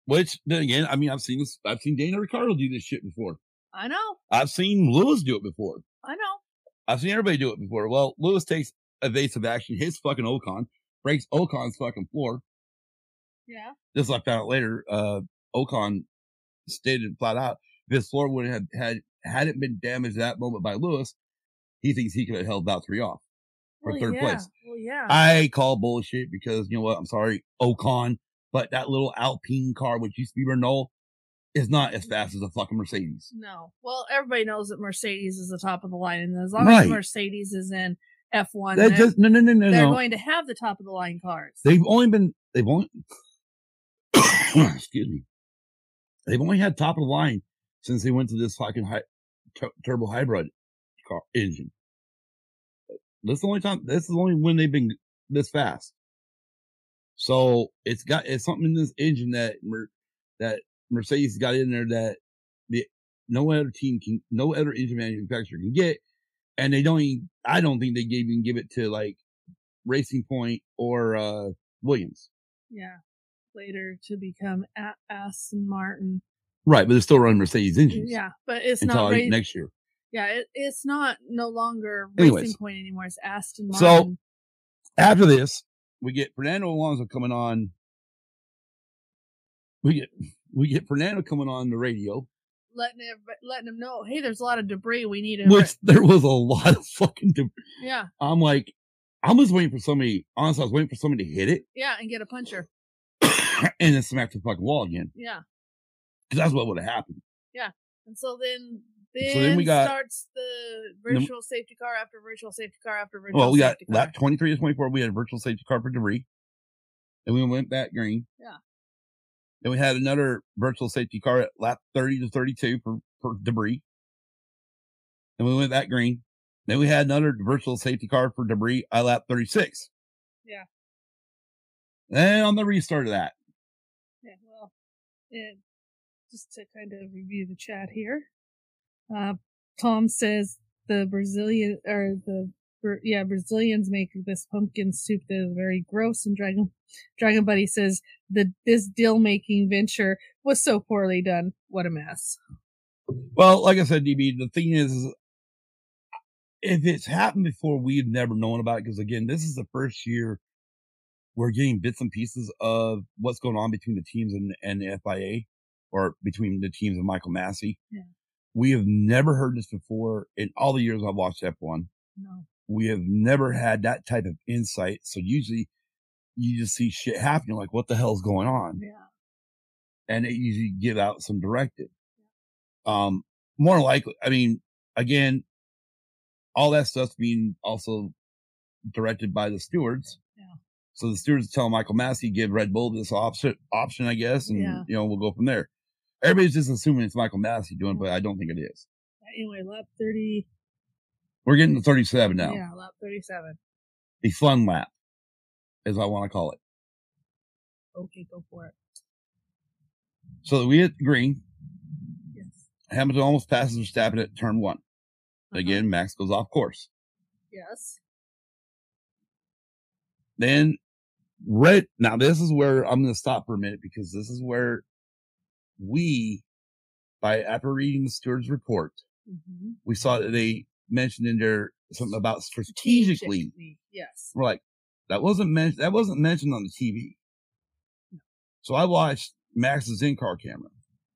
Which then again, I mean, I've seen this. I've seen Daniel Ricciardo do this shit before. I know. I've seen Lewis do it before. I know. I've seen everybody do it before. Well, Lewis takes evasive action, hits fucking Ocon, breaks Ocon's fucking floor. Yeah. This I found out later. Uh, Ocon stated flat out, if his floor would have had hadn't been damaged that moment by Lewis, he thinks he could have held about three off for Well, third yeah. place. Well, yeah. I call bullshit because you know what? I'm sorry, Ocon, but that little Alpine car, which used to be Renault, is not as fast as a fucking Mercedes. no. Well, everybody knows that Mercedes is the top of the line, and as long Right. as Mercedes is in F1, That they're, just no, no, no, no, they're no. going to have the top of the line cars. They've only been they've only [coughs] excuse me. They've only had top of the line since they went to this fucking hi- tu- turbo hybrid car engine. This is the only time. This is the only when they've been this fast. So it's got it's something in this engine that Mer, that Mercedes got in there that the no other team can, no other engine manufacturer can get, and they don't. Even, I don't think they even give it to like Racing Point or uh Williams. yeah. Later to become Aston Martin. Right, but they're still running Mercedes engines. Yeah, but it's not. Ra- next year. yeah, it, it's not no longer Anyways. Racing Point anymore. It's Aston So- After this, we get Fernando Alonso coming on. We get [laughs] we get Fernando coming on the radio, letting everybody, letting them know, hey, there's a lot of debris. We need to. which there was a lot of fucking. debris. yeah, I'm like, I was waiting for somebody. Honestly, I was waiting for somebody to hit it yeah, and get a puncher. [coughs] and then smack the fucking wall again Yeah, because that's what would have happened. Yeah, and so then. Then, So then we got- starts the virtual safety car after virtual safety car after virtual Well, we got car. lap 23 to 24. We had a virtual safety car for debris. Then we went back green. Yeah. Then we had another virtual safety car at lap 30 to 32 for, for debris. Then we went back green. Then we had another virtual safety car for debris at lap 36. Yeah. Then on the restart of that, Yeah, well, and just to kind of review the chat here, uh, Tom says the Brazilian or the yeah Brazilians make this pumpkin soup that is very gross, and Dragon Dragon Buddy says the this deal making venture was so poorly done. What a mess. well, like I said, DB, the thing is, is if it's happened before, we've never known about it. Cause again, this is the first year we're getting bits and pieces of what's going on between the teams and, and the FIA or between the teams and Michael Masi. Yeah. We have never heard this before in all the years I've watched F1. No. We have never had that type of insight. So usually you just see shit happening like, what the hell's going on? Yeah. and it usually give out some directive. Um, more likely, I mean, again, all that stuff's being also directed by the stewards. Yeah. So the stewards tell Michael Masi give Red Bull this option, option, I guess, and Yeah. you know we'll go from there. Everybody's just assuming it's Michael Masi doing, but I don't think it is. Anyway, lap thirty. We're getting to 37 now. Yeah, lap thirty-seven. The fun lap, as I want to call it. Okay, go for it. So we hit green. Yes. Hamilton almost passes Verstappen at turn one. Uh-huh. Again, Max goes off course. Yes. Then red. Now this is where I'm going to stop for a minute because this is where we, by after reading the steward's report, Mm-hmm. we saw that they mentioned in there something about strategically. Yes. We're like, that wasn't mentioned. That wasn't mentioned on the TV. So I watched Max's in-car camera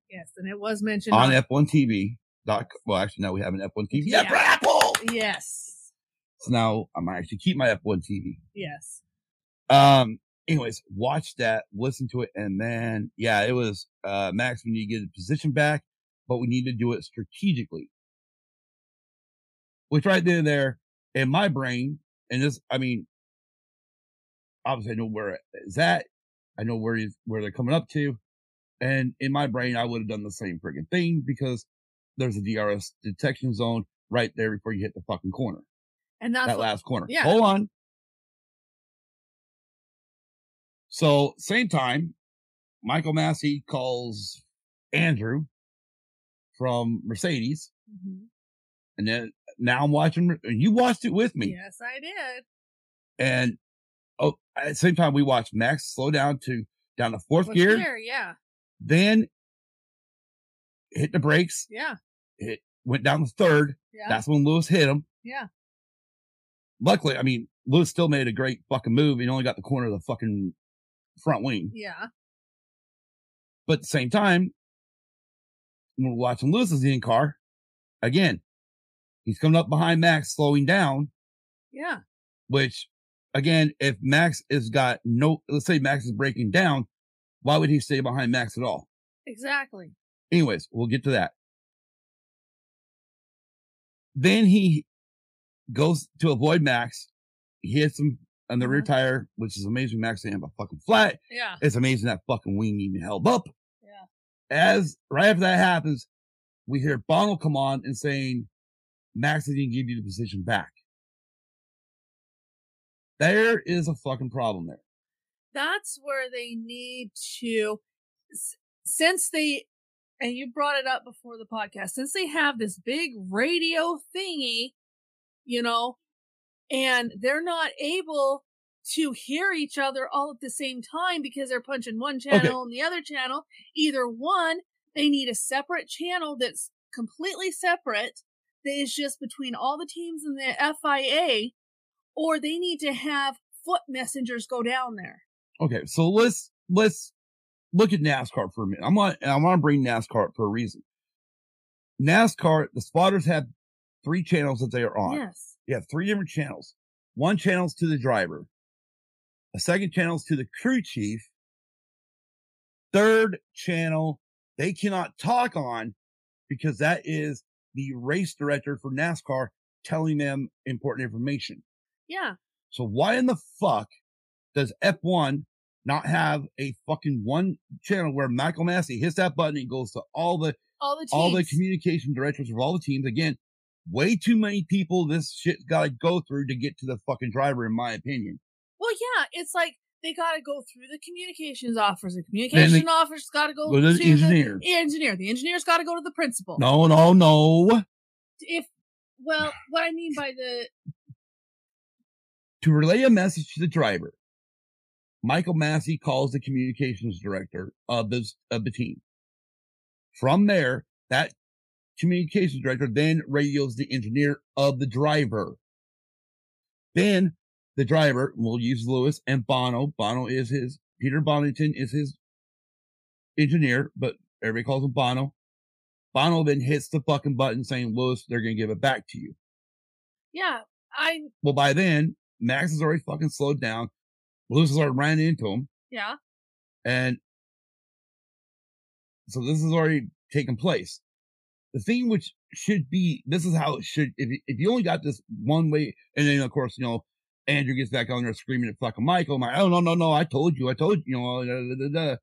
Yes, and it was mentioned on F1 TV. Dot, well, actually, now we have an F1 TV. Yeah. Apple. Yes. So now I'm actually keep my F1 TV. Yes. Um, anyways, watch that, listen to it, and then, yeah, it was, uh, Max, we need to get the position back, but we need to do it strategically. Which right then and there, in my brain, and this, I mean, obviously I know where it's at. I know where he's, where they're coming up to. And in my brain, I would have done the same freaking thing because there's a DRS detection zone right there before you hit the fucking corner, And that's that what, last corner. yeah. Hold on. So same time, Michael Masi calls Andrew from Mercedes, Mhm. and then now I'm watching. You watched it with me, Yes, I did. and oh, at the same time we watched Max slow down to down to fourth gear, here? Yeah. then hit the brakes, Yeah. It went down to third. Yeah. That's when Lewis hit him. yeah. Luckily, I mean, Lewis still made a great fucking move. He only got the corner of the fucking front wing. Yeah. But at the same time, when we're watching Lewis's in car, again, he's coming up behind Max, slowing down, Yeah. which again, if Max has got no, let's say Max is breaking down, why would he stay behind Max at all? Exactly. Anyways, we'll get to that. Then he goes to avoid Max. He hits him on the rear Mhm. tire, which is amazing. Max didn't have a fucking flat. Yeah. It's amazing that fucking wing even held up. Yeah. As right after that happens, we hear Bono come on and saying, Max didn't give you the position back. There is a fucking problem there. That's where they need to, since they, and you brought it up before the podcast, since they have this big radio thingy, you know, and they're not able to hear each other all at the same time because they're punching one channel and the other channel. Either one, they need a separate channel that's completely separate that is just between all the teams in the FIA, or they need to have foot messengers go down there. Okay, so let's let's look at NASCAR for a minute. I'm on I want to bring NASCAR up for a reason. NASCAR, the spotters have three channels that they are on. Yes. You have three different channels. One channel's to the driver. A second channel's to the crew chief. Third channel, they cannot talk on because that is the race director for NASCAR telling them important information. Yeah. So why in the fuck does F1 not have a fucking one channel where Michael Masi hits that button and goes to all the All the teams. all the communication directors of all the teams. Again, way too many people this shit's gotta go through to get to the fucking driver, in my opinion. well, yeah, it's like they got to go through the communications officer. The communication officer's got to go Go to the engineer. The engineer. The engineer's got to go to the principal. No, no, no. If well, what I mean by the To relay a message to the driver, Michael Masi calls the communications director of the, of the team. From there, that communications director then radios the engineer of the driver. Then the driver will use Lewis and Bono. Bono is his, Peter Bonnington is his engineer, but everybody calls him Bono. Bono then hits the fucking button saying, Lewis, they're going to give it back to you. yeah, I Well, by then, Max has already fucking slowed down. Lewis has already ran into him. yeah And so this has already taken place. The thing which should be, this is how it should, if you, if you only got this one way, and then of course, you know, Andrew gets back on there screaming at fucking Michael. I'm like, oh, no, no, no, I told you, I told you, you know, da, da, da,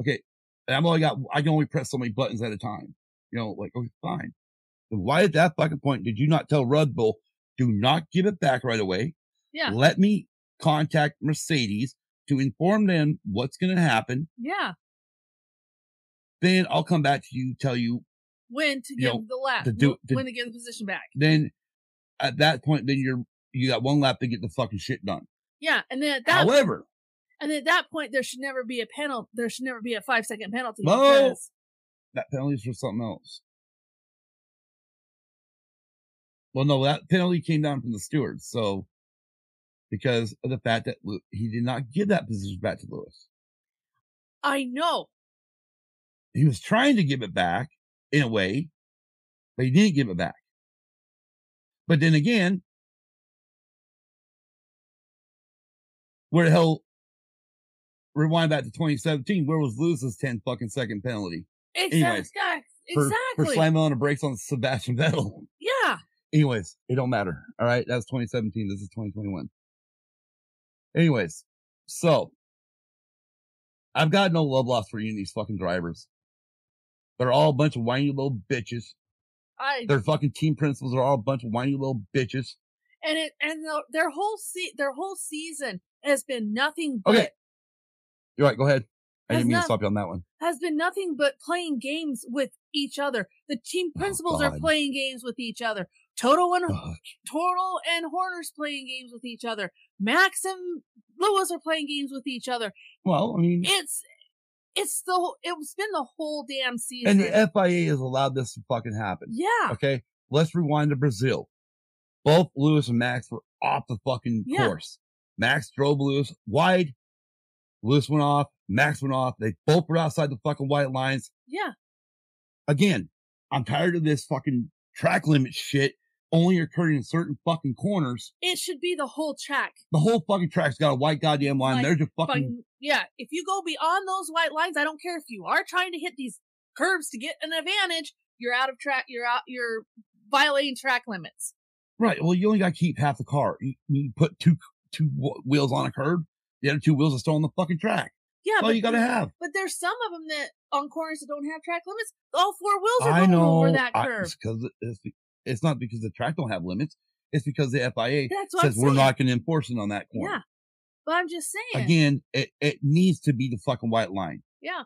okay. And I've only got, I can only press so many buttons at a time. You know, like, okay, fine. Then why at that fucking point did you not tell Red Bull, do not give it back right away? yeah Let me contact Mercedes to inform them what's going to happen. yeah. Then I'll come back to you, tell you. When to give know, the lap? to do- to- when to give the position back? Then at that point, then you're, you got one lap to get the fucking shit done. Yeah, and then at that However, and at that point there should never be a penalty. There should never be a five second penalty. No. because- that penalty's for something else. Well, no, that penalty came down from the stewards. So, because of the fact that he did not give that position back to Lewis, I know. he was trying to give it back in a way, but he didn't give it back. But then again, where the hell, rewind back to 2017, where was Lewis's 10 fucking second penalty? Exactly. Anyways, For, exactly. for slamming on the brakes on Sebastian Vettel. yeah. Anyways, it don't matter. All right. That's 2017. This is 2021. Anyways, so I've got no love lost for any of these fucking drivers. They're all a bunch of whiny little bitches. I Their fucking team principals are all a bunch of whiny little bitches. and it and the, their whole se- their whole season has been nothing but Okay. You're right. Go ahead. I didn't mean not- to stop you on that one. has been nothing but playing games with each other. The team oh, principals are Oh, God. playing games with each other. Toto and. Toto and Horner's playing games with each other. Max and Lewis are playing games with each other. Well, I mean, It's it's the it's been the whole damn season. and the FIA has allowed this to fucking happen. yeah, Okay. Let's rewind to Brazil. Both Lewis and Max were off the fucking Yeah. course. Max drove Lewis wide. Lewis went off. Max went off. They both were outside the fucking white lines. yeah, Again, I'm tired of this fucking track limit shit only occurring in certain fucking corners. it should be the whole track. The whole fucking track's got a white goddamn line. Like, There's your fucking, Fucking, yeah, if you go beyond those white lines, I don't care if you are trying to hit these curves to get an advantage. You're out of track. You're out. You're violating track limits. right. Well, you only got to keep half the car. You, you put two, two wheels on a curb. The other two wheels are still on the fucking track. Yeah, That's all you got to have. But there's some of them that on corners that don't have track limits. All four wheels are I going know. over that I- curve. it's because it's, not because the track don't have limits. It's because the FIA says we're not going to enforce it on that corner. Yeah, but I'm just saying. Again, it, it needs to be the fucking white line. Yeah.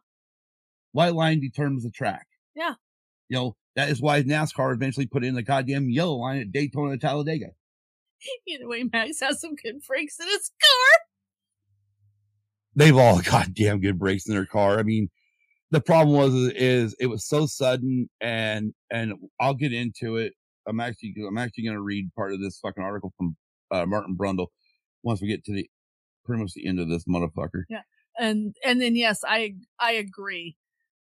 White line determines the track. Yeah. You know, that is why NASCAR eventually put in the goddamn yellow line at Daytona and Talladega. [laughs] Either way, Max has some good brakes in his car. They've all [laughs] goddamn good brakes in their car. I mean, the problem was is it was so sudden and and I'll get into it. I'm actually I'm actually going to read part of this fucking article from uh, Martin Brundle once we get to the pretty much the end of this motherfucker. Yeah, and and then yes, I I agree.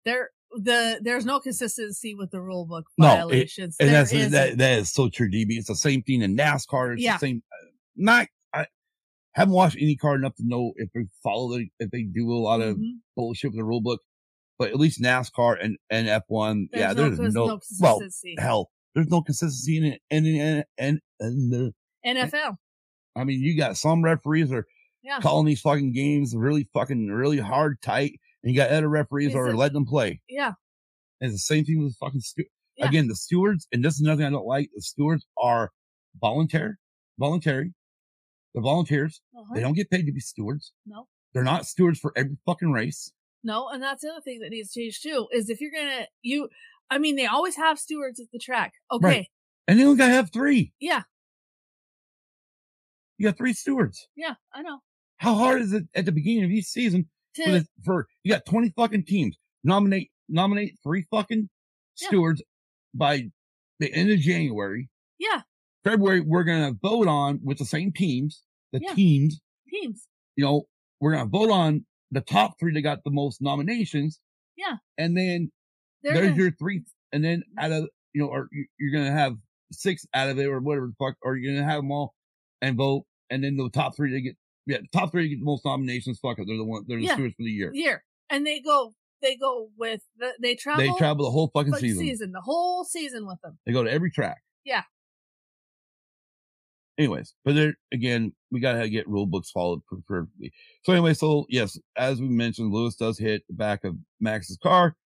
There the there's no consistency with the rule book No, it- violations. And that's isn't. that, that is so true, DB. It's the same thing in NASCAR. It's Yeah. the same. uh, Not I haven't watched IndyCar enough to know if they follow the if they do a lot of Mhm. bullshit with the rule book. But at least NASCAR and and F1, yeah, no, there's cons- no, no well hell, there's no consistency in it. And and and, and the, NFL. I mean, you got some referees are Yeah. calling these fucking games really fucking really hard, tight, and you got other referees that are letting them play. Yeah. And it's the same thing with the fucking stu- Yeah. again the stewards, and this is another thing I don't like. The stewards are voluntary, voluntary. They're volunteers. Uh-huh. They don't get paid to be stewards. No. They're not stewards for every fucking race. No, and that's the other thing that needs to change too. Is if you're gonna you, I mean, they always have stewards at the track. Okay, Right. And they only gotta have three. yeah, You got three stewards. yeah, I know. How hard is it at the beginning of each season for, To the, for you got 20 fucking teams. Nominate nominate three fucking Yeah. stewards by the end of January. yeah, February, we're gonna vote on with the same teams, the Yeah. teams, teams. you know, we're gonna vote on the top three that got the most nominations. Yeah. And then They're there's gonna- your three, and then mm-hmm. out of, you know, or you- you're gonna have six out of it or whatever the fuck, or you're gonna have them all and vote, and then the top three they get, yeah, the top three get the most nominations, fuck it, they're the one, they're the Yeah. stewards for the year. year, and they go, they go with the, they travel. They travel the whole fucking season. season, the whole season with them. They go to every track. Yeah. Anyways, but there again, we gotta get rule books followed perfectly. So anyway, so yes, as we mentioned, Lewis does hit the back of Max's car.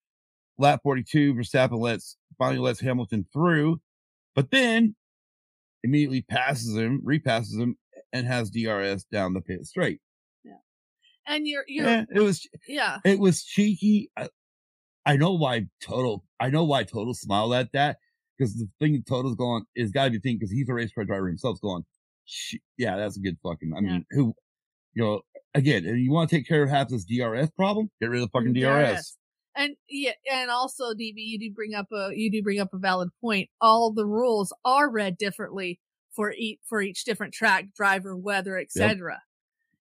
Lap 42, Verstappen lets finally lets Hamilton through, but then immediately passes him, repasses him, and has DRS down the pit straight. Yeah. And you're, you're, Yeah, it was yeah, it was cheeky. I, I know why Toto. I know why Toto smiled at that because the thing Toto's going is got to be thinking because he's a race car driver himself. Going, yeah, that's a good fucking. I Yeah. mean, who, you know, again, you want to take care of half this DRS problem, get rid of the fucking DRS. And yeah, and also DB, you do bring up a you do bring up a valid point. All the rules are read differently for each for each different track, driver, weather, etc.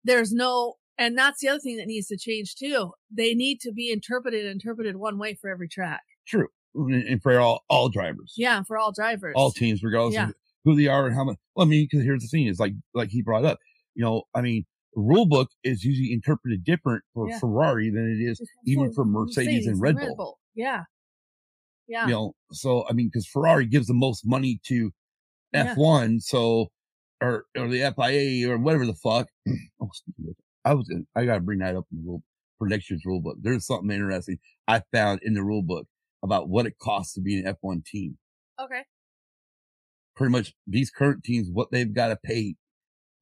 There's no, and that's the other thing that needs to change too. They need to be interpreted interpreted one way for every track. True, and for all all drivers, Yeah, for all drivers. all teams, regardless Yeah. of who they are and how much. Well, I mean, because here's the thing: is like like he brought up, you know, I mean, rule book is usually interpreted different for Yeah. Ferrari than it is even for Mercedes and Red Bull. Yeah. Yeah. you know so i mean because ferrari gives the most money to f1 so or or the fia or whatever the fuck [clears throat] oh, i was gonna, i gotta bring that up in the rule for next year's rule book there's something interesting i found in the rule book about what it costs to be an f1 team Okay. pretty much these current teams what they've got to pay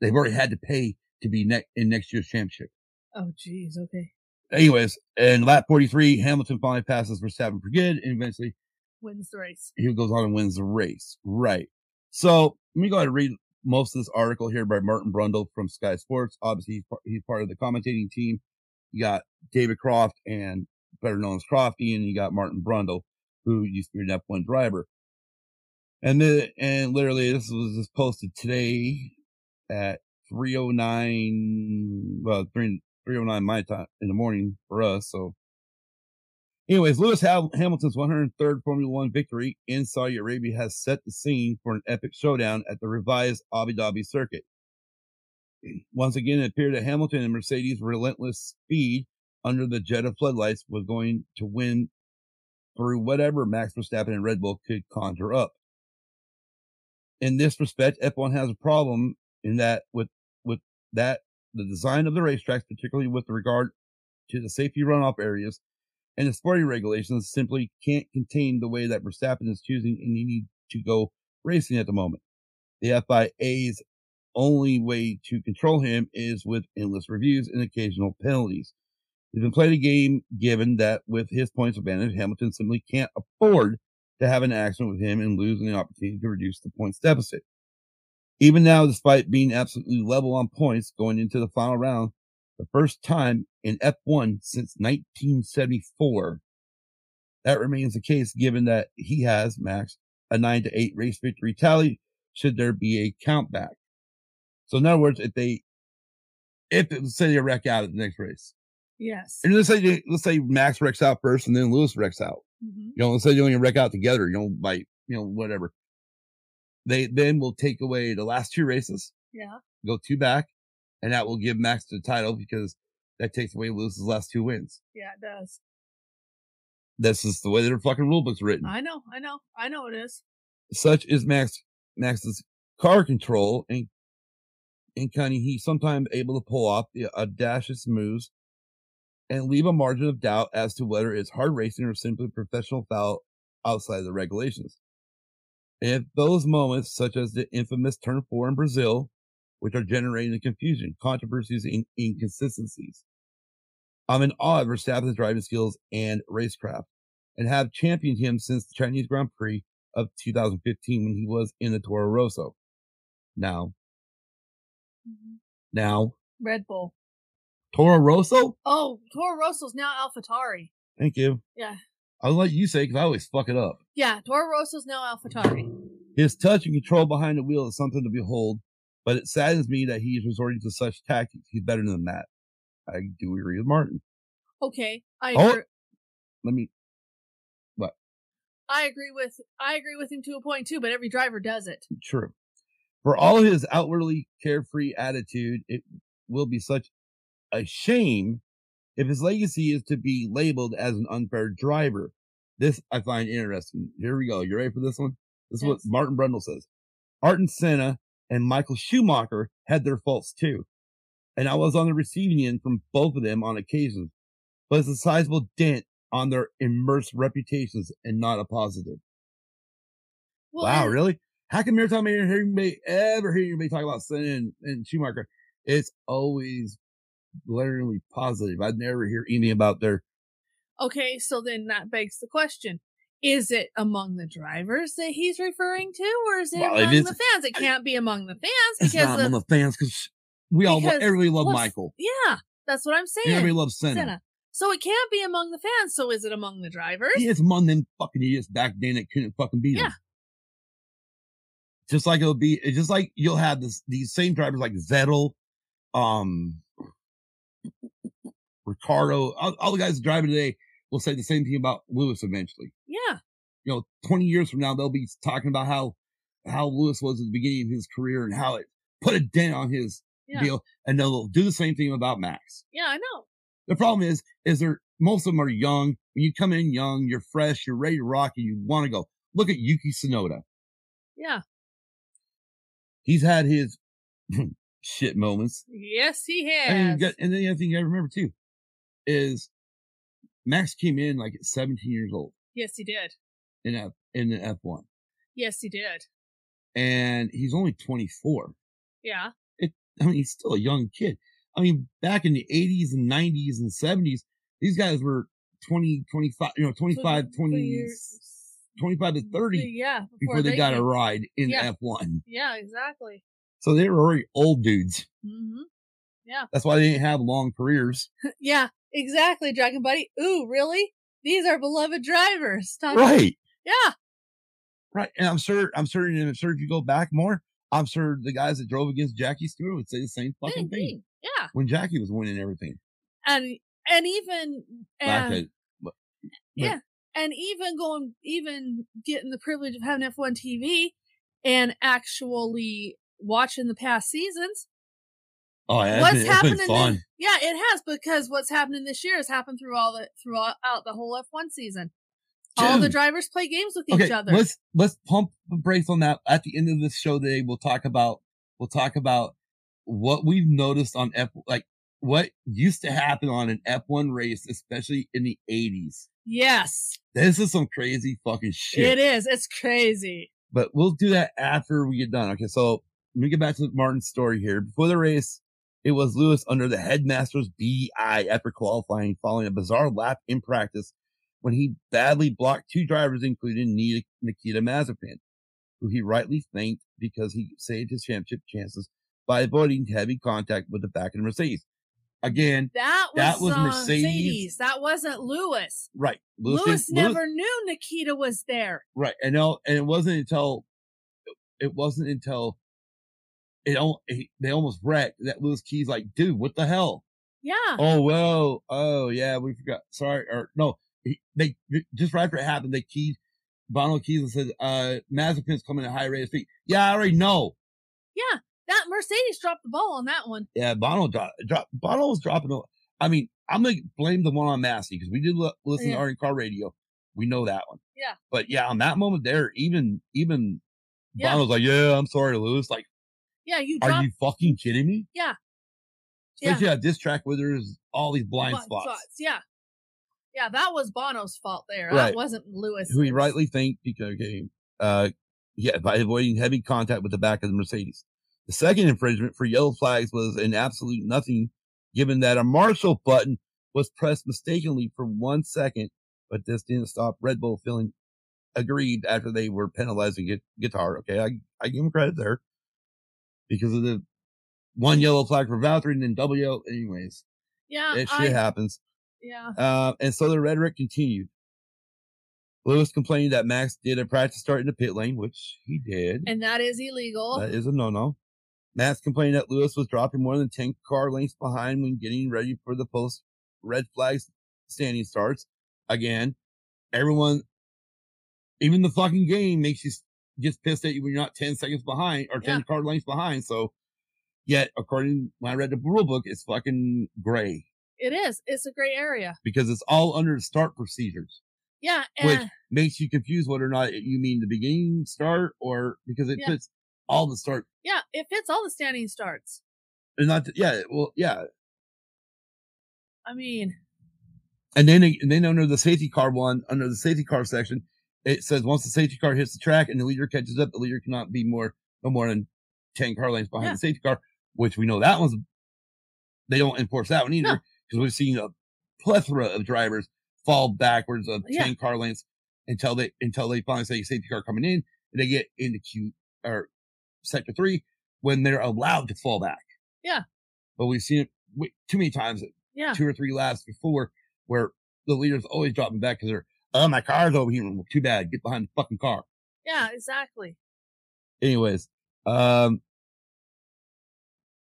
they've already had to pay to be ne- in next year's championship Oh geez, okay. anyways, in lap 43, Hamilton finally passes Verstappen for good and eventually Wins the race. he goes on and wins the race. Right. So let me go ahead and read most of this article here by Martin Brundle from Sky Sports. Obviously, he's part, he's part of the commentating team. You got David Croft and better known as Crofty, and you got Martin Brundle, who used to be an F1 driver. And then, and literally this was just posted today at 309, well, 3, 309 my time in the morning for us. So anyways, Lewis Ham- Hamilton's 103rd Formula One victory in Saudi Arabia has set the scene for an epic showdown at the revised Abu Dhabi circuit. [clears throat] Once again, it appeared that Hamilton and Mercedes' relentless speed under the Jeddah floodlights was going to win through whatever Max Verstappen and Red Bull could conjure up. In this respect, F1 has a problem in that with that the design of the racetracks, particularly with regard to the safety runoff areas and the sporting regulations, simply can't contain the way that Verstappen is choosing and you need to go racing at the moment. The FIA's only way to control him is with endless reviews and occasional penalties. He's been playing a game given that with his points advantage, Hamilton simply can't afford to have an accident with him and lose an opportunity to reduce the points deficit. Even now, despite being absolutely level on points going into the final round, the first time in F1 since 1974, that remains the case given that he has, Max, a 9 to 8 race victory tally should there be a countback. So in other words, if they, if it, let's say they wreck out at the next race, Yes. and let's say they- let's say Max wrecks out first and then Lewis wrecks out. Mhm. You know, let's say they only wreck out together. You know, by you know whatever. They then will take away the last two races, Yeah. go two back, and that will give Max the title because that takes away Lewis's last two wins. Yeah, it does. This is the way their fucking rule book's written. I know. I know. I know it is. Such is Max Max's car control and and kind of he's sometimes able to pull off the audacious moves and leave a margin of doubt as to whether it's hard racing or simply professional foul outside the regulations. If those moments, such as the infamous turn four in Brazil, which are generating the confusion, controversies, and inconsistencies, I'm in awe of Verstappen's driving skills and racecraft, and have championed him since the Chinese Grand Prix of 2015 when he was in the Toro Rosso. Now, Mhm. now, Red Bull. Toro Rosso? Oh, Toro Rosso's now AlphaTauri. Thank you. Yeah. I'll let you say because I always fuck it up. Yeah, Toro Rosso's now AlphaTauri. His touch and control behind the wheel is something to behold, but it saddens me that he's resorting to such tactics. He's better than that. I do agree with Martin. Okay, I Oh. agree. Let me, I agree with I agree with him to a point too, but every driver does it. true. For all his outwardly carefree attitude, it will be such a shame if his legacy is to be labeled as an unfair driver. This I find interesting. Here we go. You ready for this one? This is what Martin Brundle says. Ayrton Senna and Michael Schumacher had their faults too. And I was on the receiving end from both of them on occasions, but it's a sizable dent on their immersed reputations and not a positive. Well, wow, really? How come every time I hear anybody ever hear anybody talk about Senna and, and Schumacher, it's always glaringly positive. I'd never hear any about their Okay, so then that begs the question. Is it among the drivers that he's referring to, or is it Well, among the fans? It can't be among the fans it's because not of, among the fans because we all because- everybody love well, Michael. yeah, that's what I'm saying. And everybody loves Senna. Senna. So it can't be among the fans. So is it among the drivers? Is among them fucking idiots back then that couldn't fucking beat him. Yeah. Just like it'll be, just like you'll have this these same drivers like Vettel, um, Ricciardo, all, all the guys driving today will say the same thing about Lewis eventually. Yeah, you know, 20 years from now, they'll be talking about how, how Lewis was at the beginning of his career and how it put a dent on his yeah, deal. And they'll do the same thing about Max. yeah. I know. The problem is, is there, most of them are young. When you come in young, you're fresh, you're ready to rock and you want to go. Look at Yuki Tsunoda. Yeah. He's had his [clears throat] shit moments. Yes, he has. And, got- and then the other thing you gotta remember too is Max came in like at 17 years old yes, he did. in F, in the F1 Yes, he did. and he's only 24. Yeah. It, I mean, he's still a young kid. I mean, back in the 80s and 90s and 70s, These guys were 20, 25, you know, 25, 20, years. 25 to 30 Yeah. before they, got a ride in Yeah. F1. Yeah, exactly. So they were already old dudes. hmm Yeah. That's why they didn't have long careers. [laughs] Yeah, exactly, Dragon Buddy. Ooh, really? These are beloved drivers. Talk- Right. Yeah. Right. And I'm sure, I'm sure, and I'm sure if you go back more, I'm sure the guys that drove against Jackie Stewart would say the same fucking Same thing. Yeah. when Jackie was winning everything. And and even at- but- yeah. And even going even getting the privilege of having F1 TV and actually watching the past seasons. Oh, yeah, what's been, happening this- yeah, it has because what's happening this year has happened through all the throughout the whole F1 season. All the drivers play games with okay, each other. let's let's pump the brakes on that. At the end of this show today, we'll talk about we'll talk about what we've noticed on F like what used to happen on an F1 race, especially in the 80s. yes, This is some crazy fucking shit. it is. It's crazy. but we'll do that after we get done. Okay, so let me get back to Martin's story here. Before the race, it was Lewis under the headmaster's BI after qualifying following a bizarre lap in practice when he badly blocked two drivers, including Nikita Mazepin, who he rightly thanked because he saved his championship chances by avoiding heavy contact with the back of the Mercedes. Again, That was, That was uh, Mercedes. That wasn't Lewis. right. Lewis, Lewis- never knew Nikita was there. Right. And and it wasn't until it wasn't until it they almost wrecked that Lewis Keys like, dude, what the hell? Yeah. Oh well, oh yeah, we forgot. Sorry, or no, he, they just right after it happened, they keyed Bono Keys and said, uh, Mazepin's coming at high rate of speed. Yeah, I already know. Yeah. That Mercedes dropped the ball on that one. Yeah, Bono dropped, drop, Bono was dropping. I mean, I'm gonna blame the one on Masi because we did li- listen Yeah. to Arnie Car Radio. We know that one. Yeah. But yeah, on that moment there, even even Yeah. Bono's like, yeah, I'm sorry, Lewis. Like, Yeah, you are you fucking kidding me? Yeah. Especially at this track where there's all these blind blind spots, Yeah. Yeah, that was Bono's fault there. Right. That wasn't Lewis. who he rightly think because, okay, uh, yeah, by avoiding heavy contact with the back of the Mercedes. The second infringement for yellow flags was an absolute nothing, given that a Marshall button was pressed mistakenly for one second, but this didn't stop Red Bull feeling aggrieved after they were penalizing gu- guitar. Okay, I, I give him credit there because of the one yellow flag for Valtteri and then double yellow. Anyways, Yeah. it Uh, I, shit happens. yeah. Uh, and so the rhetoric continued. Lewis complained that Max did a practice start in the pit lane, which he did. And that is illegal. That is a no-no. Max complained that Lewis was dropping more than 10 car lengths behind when getting ready for the post red flags standing starts. Again, everyone, even the fucking game makes you gets pissed at you when you're not 10 seconds behind or 10 Yeah. car lengths behind. So yet, according when I read the rule book, it's fucking gray it is. It's a gray area. because it's all under the start procedures. Yeah. which makes you confused whether or not you mean the beginning start or because it Yeah. puts all the start yeah, it fits all the standing starts. and not yeah well yeah I mean, and then and then under the safety car one under the safety car section it says once the safety car hits the track and the leader catches up the leader cannot be more no more than 10 car lengths behind Yeah. the safety car which we know that one's they don't enforce that one either No. because we've seen a plethora of drivers fall backwards of Yeah. 10 car lengths until they until they finally say safety car coming in and they get into Q or sector three when they're allowed to fall back. Yeah. But we've seen it too many times, yeah. two or three laps before, where the leaders always dropping back because they're, oh, my car's over here. Well, too bad. Get behind the fucking car. Yeah, exactly. Anyways, um,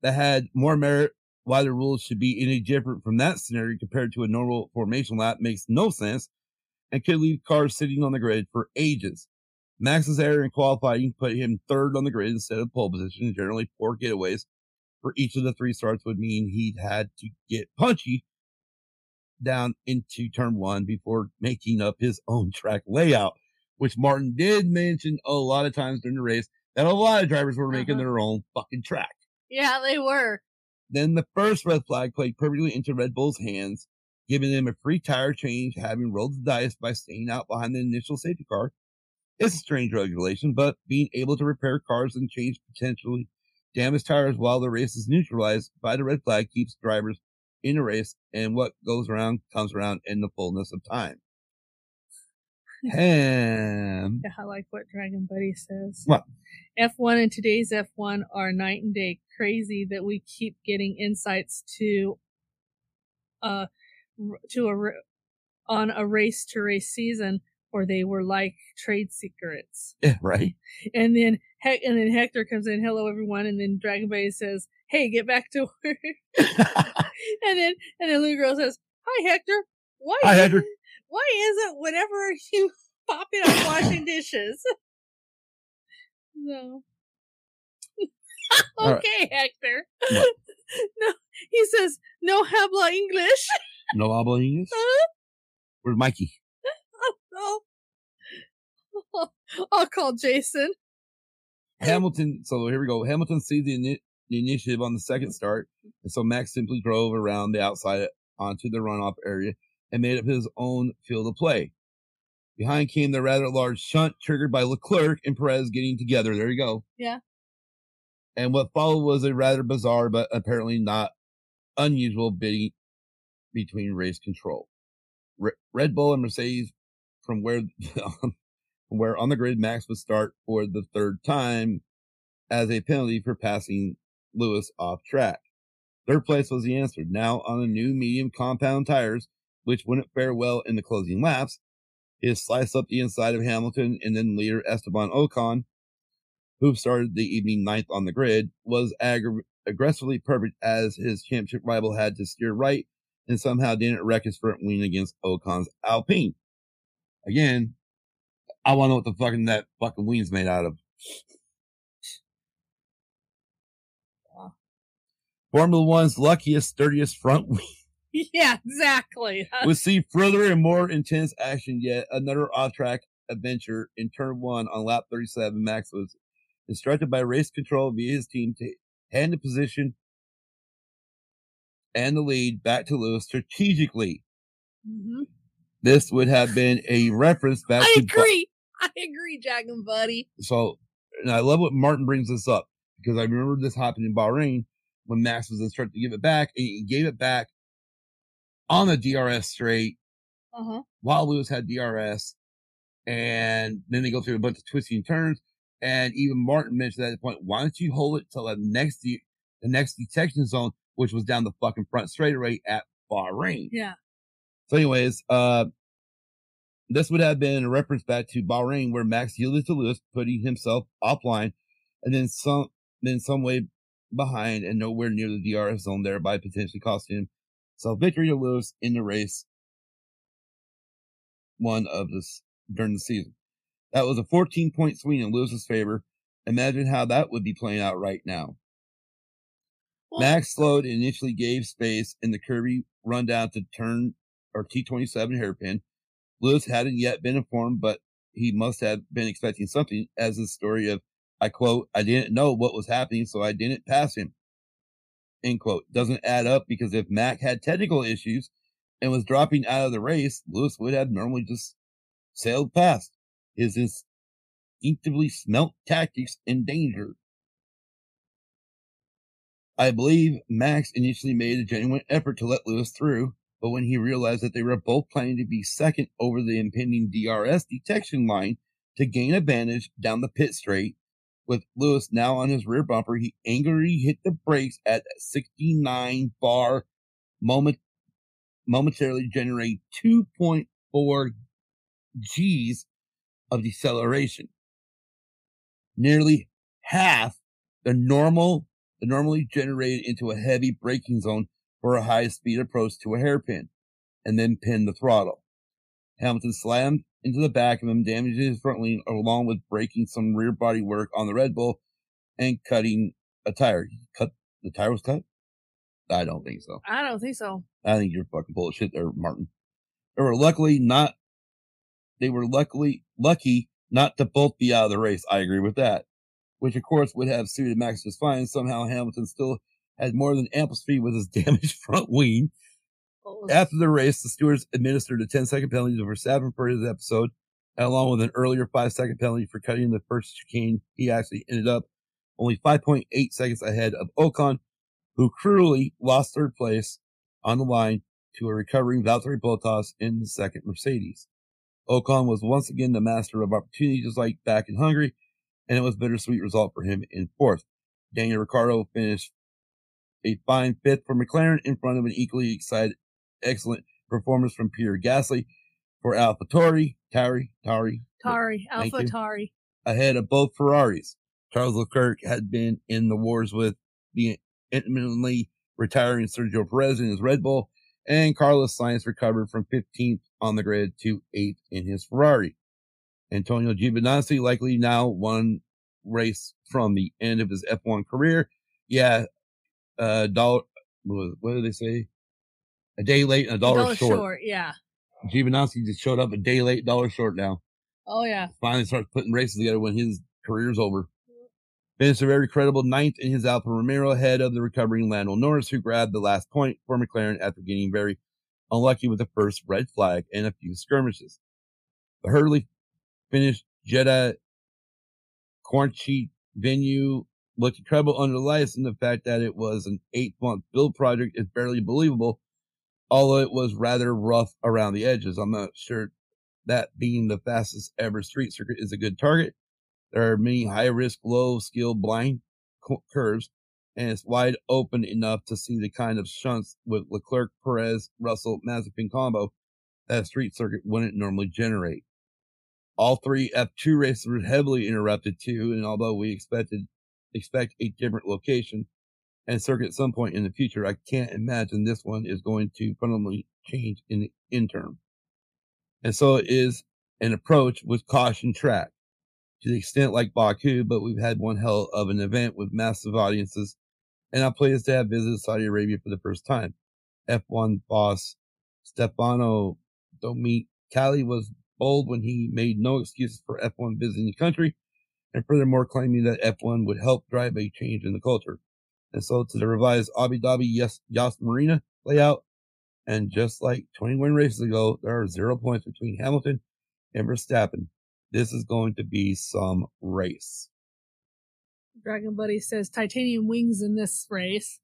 that had more merit. Why the rules should be any different from that scenario compared to a normal formation lap makes no sense and could leave cars sitting on the grid for ages. Max's error in qualifying put him third on the grid instead of pole position. Generally, four getaways for each of the three starts would mean he'd had to get punchy down into turn one before making up his own track layout, which Martin did mention a lot of times during the race that a lot of drivers were making Uh-huh. their own fucking track. Yeah, they were. Then the first red flag played perfectly into Red Bull's hands, giving them a free tire change, having rolled the dice by staying out behind the initial safety car. It's a strange regulation, but being able to repair cars and change potentially damaged tires while the race is neutralized by the red flag keeps drivers in a race, and what goes around comes around in the fullness of time. [laughs] Ham. Yeah, I like what Dragon Buddy says. What? F1 and today's F1 are night and day. Crazy that we keep getting insights to, uh, to a, on a race to race season, or they were like trade secrets. Yeah, right. [laughs] And then, heck, and then Hector comes in, hello everyone, and then Dragon Buddy says, hey, get back to work. [laughs] [laughs] and then, and then little Girl says, hi Hector, why, Hi, Hector. [laughs] why is it whenever [laughs] you pop in, I'm washing dishes? No. All right. okay, Hector. What? no, he says, no habla English. no habla English? Huh? Where's Mikey? oh. oh. I'll call Jason. Hamilton. So here we go. Hamilton sees the, the initiative on the second start, and so Max simply drove around the outside onto the runoff area and made up his own field of play. Behind came the rather large shunt triggered by Leclerc and Perez getting together. There you go. Yeah. And what followed was a rather bizarre but apparently not unusual bidding between race control. Re- Red Bull and Mercedes from where [laughs] um, from where on the grid Max would start for the third time as a penalty for passing Lewis off track. Third place was the answer. Now on the new medium compound tires, which wouldn't fare well in the closing laps, His slice up the inside of Hamilton and then leader Esteban Ocon, who started the evening ninth on the grid, was aggressively perfect as his championship rival had to steer right and somehow didn't wreck his front wing against Ocon's Alpine. Again, I want to know what the fucking that fucking wing's made out of. Formula One's luckiest, sturdiest front wing [laughs] Yeah, exactly. [laughs] would see further and more intense action yet another off-track adventure in turn one on lap 37. Max was instructed by race control via his team to hand the position and the lead back to Lewis strategically. hmm This would have been a reference back I to agree. I agree, Jack and Buddy. so and I love what Martin brings this up because I remember this happened in Bahrain when Max was instructed to give it back and he gave it back on the DRS straight Uh huh. while Lewis had DRS. And then they go through a bunch of twisting turns. And even Martin mentioned at the point, why don't you hold it till the next, de- the next detection zone, which was down the fucking front straightaway at Bahrain. Yeah. So anyways, uh, this would have been a reference back to Bahrain where Max yielded to Lewis, putting himself offline and then some, then some way behind and nowhere near the DRS zone, thereby potentially costing him self victory to Lewis in the race one of this during the season. That was a 14 point swing in Lewis's favor. Imagine how that would be playing out right now. Well, Max slowed initially gave space in the curvy rundown to turn or T27 hairpin. Lewis hadn't yet been informed, but he must have been expecting something as the story of, I quote, I didn't know what was happening, so I didn't pass him. End quote. Doesn't add up because if Mac had technical issues and was dropping out of the race, Lewis would have normally just sailed past. His instinctively smelt tactics in danger. I believe Max initially made a genuine effort to let Lewis through, but when he realized that they were both planning to be second over the impending DRS detection line to gain advantage down the pit straight, with Lewis now on his rear bumper, he angrily hit the brakes at 69 bar moment, momentarily generate 2.4 G's of deceleration. Nearly half the normal, the normally generated into a heavy braking zone for a high speed approach to a hairpin and then pinned the throttle. Hamilton slammed into the back of him, damaging his front wing along with breaking some rear body work on the Red Bull and cutting a tire. Cut the tire was cut? I don't think so. I don't think so. I think you're fucking full of shit there, Martin. They were luckily not, they were luckily, lucky not to both be out of the race. I agree with that. Which of course would have suited Max just fine. Somehow Hamilton still had more than ample speed with his [laughs] damaged front wing. After the race, the stewards administered a 10 second penalty to Verstappen for his episode, along with an earlier five second penalty for cutting the first chicane. He actually ended up only 5.8 seconds ahead of Ocon, who cruelly lost third place on the line to a recovering Valtteri Bottas in the second Mercedes. Ocon was once again the master of opportunity, just like back in Hungary, and it was a bittersweet result for him in fourth. Daniel Ricciardo finished a fine fifth for McLaren in front of an equally excited, excellent performance from Pierre Gasly for AlphaTauri, Tari, Tari, Tari, Thank Alpha. Tari. ahead of both Ferraris. Charles Leclerc had been in the wars with the intermittently retiring Sergio Perez in his Red Bull, and Carlos Sainz recovered from 15th on the grid to 8th in his Ferrari. Antonio Giovinazzi likely now one race from the end of his F1 career. Yeah, uh, dollar, what what do they say? A day late and a dollar, Dollar short. short. Yeah. Giovinazzi just showed up a day late, dollar short now Oh yeah. finally starts putting races together when his career's over. Finished a very credible ninth in his Alfa Romeo ahead of the recovering Lando Norris, who grabbed the last point for McLaren after getting very unlucky with the first red flag and a few skirmishes. The Hurley finished Jeddah Corniche venue looked incredible under the lights, and the fact that it was an eight month build project is barely believable, although it was rather rough around the edges. I'm not sure that being the fastest ever street circuit is a good target. There are many high risk, low skill blind curves, and it's wide open enough to see the kind of shunts with Leclerc, Perez, Russell, Mazepin combo that a street circuit wouldn't normally generate. All three F2 races were heavily interrupted too, and although we expected expect a different location and circuit at some point in the future, I can't imagine this one is going to fundamentally change in the interim. And so it is an approach with caution track to the extent like Baku, but we've had one hell of an event with massive audiences. And I'm pleased to have visited Saudi Arabia for the first time. F1 boss Stefano Domenicali was bold when he made no excuses for F1 visiting the country and furthermore claiming that F1 would help drive a change in the culture. And so to the revised Abu Dhabi Yas, Yas Marina layout, and just like 21 races ago, there are zero points between Hamilton and Verstappen. This is going to be some race. Dragon Buddy says titanium wings in this race.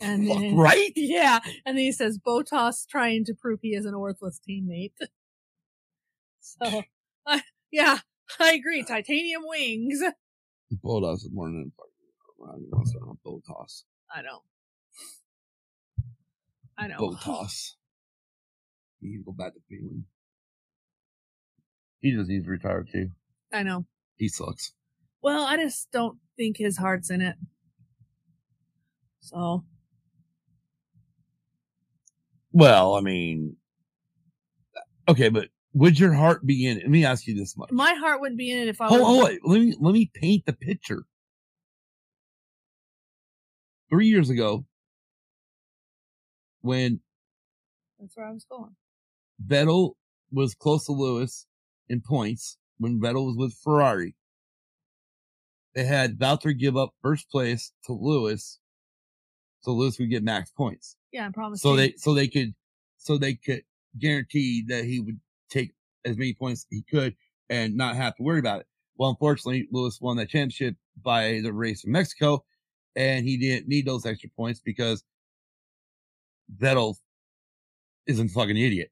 And [laughs] then, right? [laughs] Yeah. And then he says Bottas trying to prove he is an worthless teammate. [laughs] So, uh, yeah, I agree. Titanium wings. Bottas is more than fucking around. To run Bottas. I know. I know. Bottas. [laughs] He needs to go back to feeling. He just needs to retire too. I know. He sucks. Well, I just don't think his heart's in it. So, Well, I mean, okay, but would your heart be in it? Let me ask you this much. my heart wouldn't be in it if I Hold, hold on. Let me let me paint the picture. Three years ago, when That's where I was going. Vettel was close to Lewis in points, when Vettel was with Ferrari, they had Valtteri give up first place to Lewis, so Lewis would get max points. Yeah, I promise. So they so they could so they could guarantee that he would take as many points as he could and not have to worry about it. Well, unfortunately, Lewis won that championship by the race in Mexico, and he didn't need those extra points because Vettel isn't fucking idiot.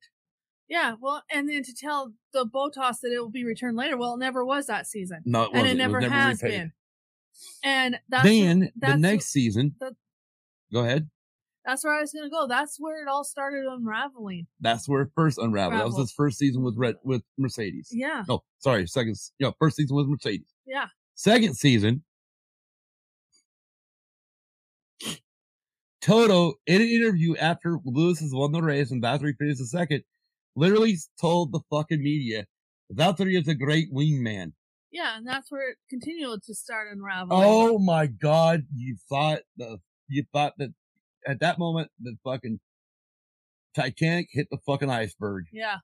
Yeah, well, and then to tell the Bottas that it will be returned later. Well, it never was that season, No, it and it never, was never has repaid. been. And that's then the that's next season, that- go ahead. that's where I was gonna go. That's where it all started unraveling. That's where it first unraveled. That was Unraveled. his first season with Red with Mercedes. Yeah, No, sorry, second. You know, first season with Mercedes. yeah. Second season, Toto, in an interview after Lewis has won the race and Valtteri finished the second, literally told the fucking media, Valtteri is a great wingman. Yeah, and that's where it continued to start unraveling. Oh my god, you thought the, you thought that at that moment, the fucking Titanic hit the fucking iceberg. yeah,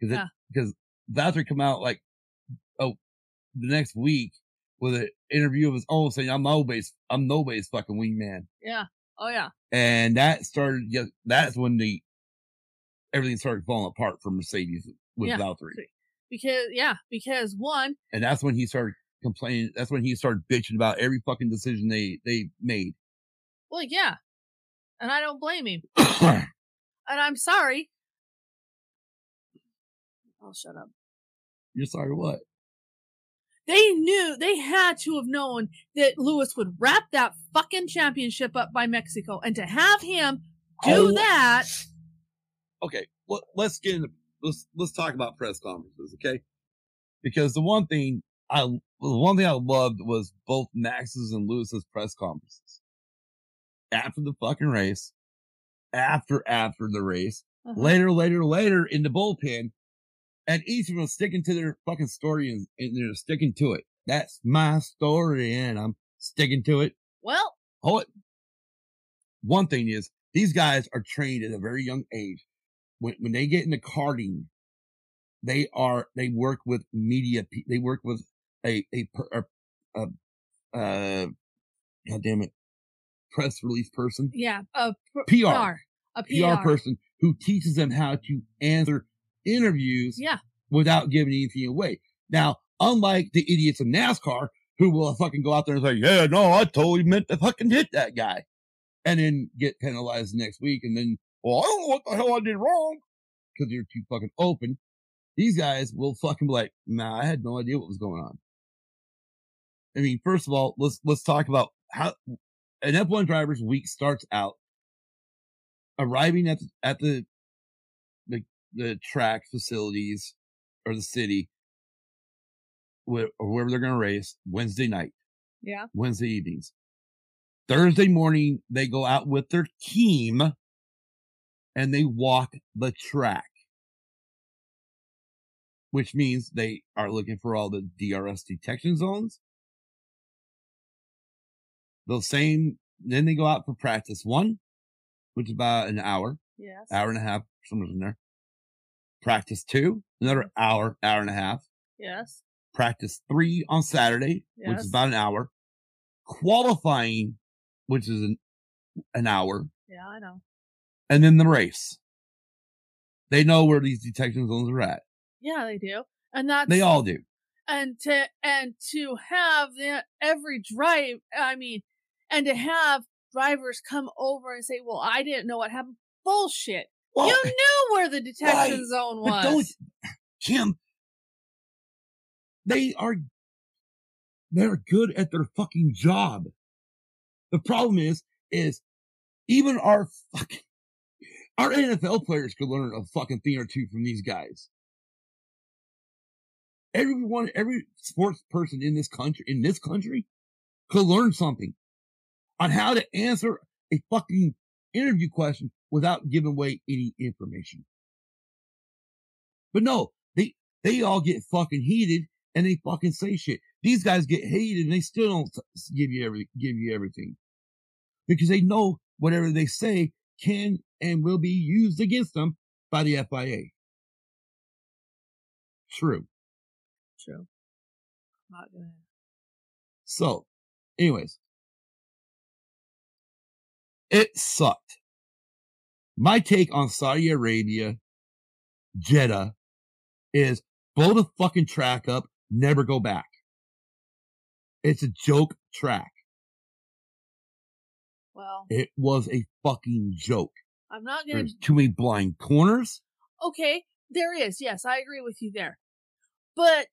Cause Yeah. it, because Valtteri come out like, oh, the next week with an interview of his own saying, I'm nobody's, I'm nobody's fucking wingman. yeah, oh yeah, And that started, yeah, that's when the, everything started falling apart for Mercedes with Yeah. Valtteri. because yeah, because one, And that's when he started complaining. That's when he started bitching about every fucking decision they, they made. well, yeah, And I don't blame him. [coughs] And I'm sorry. I'll shut up. You're sorry, what? They knew, they had to have known that Lewis would wrap that fucking championship up by Mexico. And to have him do Oh. that, okay, let, let's get into let's let's talk about press conferences, okay? Because the one thing I the one thing I loved was both Max's and Lewis's press conferences after the fucking race, after after the race, uh-huh, later, later, later in the bullpen, and each of them sticking to their fucking story and, and they're sticking to it. That's my story, and I'm sticking to it. well, Hold it. One thing is, these guys are trained at a very young age. When when they get into karting, they are they work with media. They work with a a a, a uh, God damn it, press release person, yeah, a pr- PR. a PR person who teaches them how to answer interviews Yeah, without giving anything away. Now, unlike the idiots in NASCAR who will fucking go out there and say, yeah, no, I totally meant to fucking hit that guy and then get penalized next week. And then, well, I don't know what the hell I did wrong because you're too fucking open. These guys will fucking be like, nah, I had no idea what was going on. I mean, first of all, let's, let's talk about how an F1 driver's week starts out arriving at the, at the, the, track facilities or the city where, or wherever they're going to race Wednesday night, yeah, Wednesday evenings. Thursday morning, they go out with their team and they walk the track, which means they are looking for all the DRS detection zones. The same, then they go out for practice one, which is about an hour yes, hour and a half, somewhere in there. Practice two, another hour, hour and a half. yes, Practice three on Saturday, which is Yes. about an hour. Qualifying, which is an, an hour, yeah, I know. and then the race. They know where these detection zones are at. Yeah, they do. And that's They all do. and to and to have the, every drive i mean and to have drivers come over and say well i didn't know what happened bullshit Well, you knew where the detection right, zone was Kim, they are, they're good at their fucking job. The problem is, is even our fucking, our NFL players could learn a fucking thing or two from these guys. Everyone, every sports person in this country, in this country could learn something on how to answer a fucking interview question without giving away any information. But no, they, they all get fucking heated and they fucking say shit. These guys get hated and they still don't give you every, give you everything because they know whatever they say can and will be used against them by the FIA. True. true not gonna So, anyways, it sucked. My take on Saudi Arabia, Jeddah, is blow the fucking track up, never go back. It's a joke track. well It was a fucking joke. i'm not gonna There's too many blind corners. okay there is yes i agree with you there but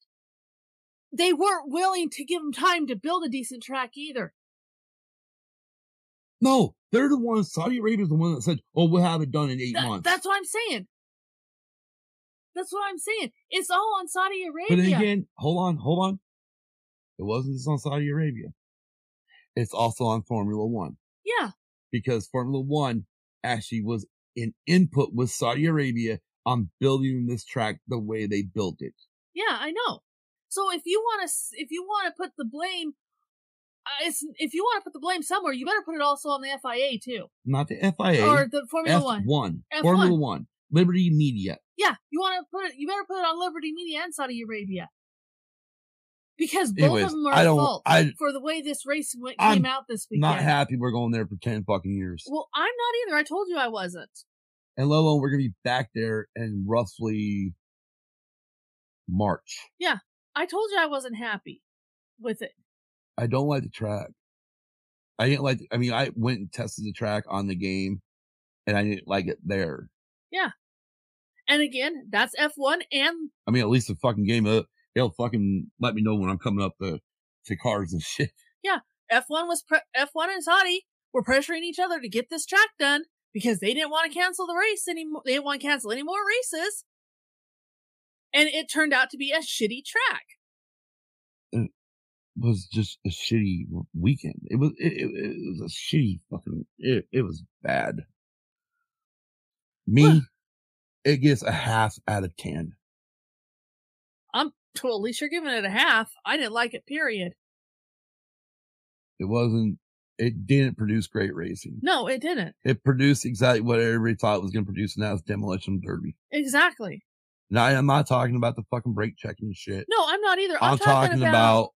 they weren't willing to give them time to build a decent track either No, they're the ones, Saudi Arabia's the one that said, oh, we'll have it done in eight That- months. that's what i'm saying that's what i'm saying it's all on saudi But arabia then again, hold on, hold on. It wasn't just on Saudi Arabia. It's also on Formula One yeah because Formula One actually was in input with Saudi Arabia on building this track the way they built it. Yeah, I know. So if you want to, if you want to put the blame, Uh, it's if you want to put the blame somewhere, you better put it also on the FIA too, Not the FIA. or the Formula F1. One. F1. Formula One. Liberty Media. Yeah, you want to put it. You better put it on Liberty Media and Saudi Arabia, because both Anyways, of them are at fault I, for the way this race went, I'm came out this weekend. not happy we're going there for 10 fucking years. Well, I'm not either. I told you I wasn't. And let alone we're going to be back there in roughly March. Yeah, I told you I wasn't happy with it. I don't like the track. I didn't like. I mean, I went and tested the track on the game, and I didn't like it there. Yeah. And again, that's F1 and I mean, at least the fucking game, uh, they'll fucking let me know when I'm coming up to to cars and [laughs] shit. Yeah. F1 was pre- F1 and Saudi were pressuring each other to get this track done because they didn't want to cancel the race anymore. They didn't want to cancel any more races. And it turned out to be a shitty track. Was just a shitty weekend. It was it, it, it was a shitty fucking. It it was bad. Me, it gets a half out of ten. I'm well, at least you're giving it a half. I didn't like it, period. It wasn't. It didn't produce great racing. No, it didn't. It produced exactly what everybody thought it was going to produce, and that was demolition derby. Exactly. Now I'm not talking about the fucking brake checking shit. No, I'm not either. I'm, I'm, talking, about, about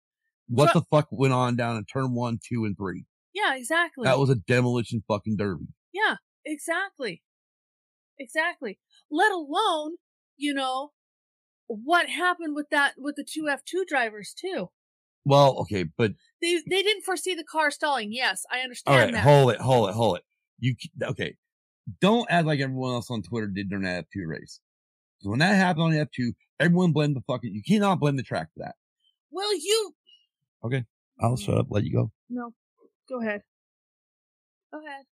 what Tru- the fuck went on down in turn one, two, and three. Yeah, exactly. That was a demolition fucking derby. Yeah, exactly. Exactly. Let alone, you know, what happened with that with the two F2 drivers too. Well, okay, but They they didn't foresee the car stalling. Yes, I understand right, that. hold it, hold it, hold it. You okay? Don't act like everyone else on Twitter did during that F2 race. 'Cause when that happened on the F2, everyone blamed the fucking. You cannot blame the track for that. well, you I'll shut mm. up, let you go. no. Go ahead. Go ahead.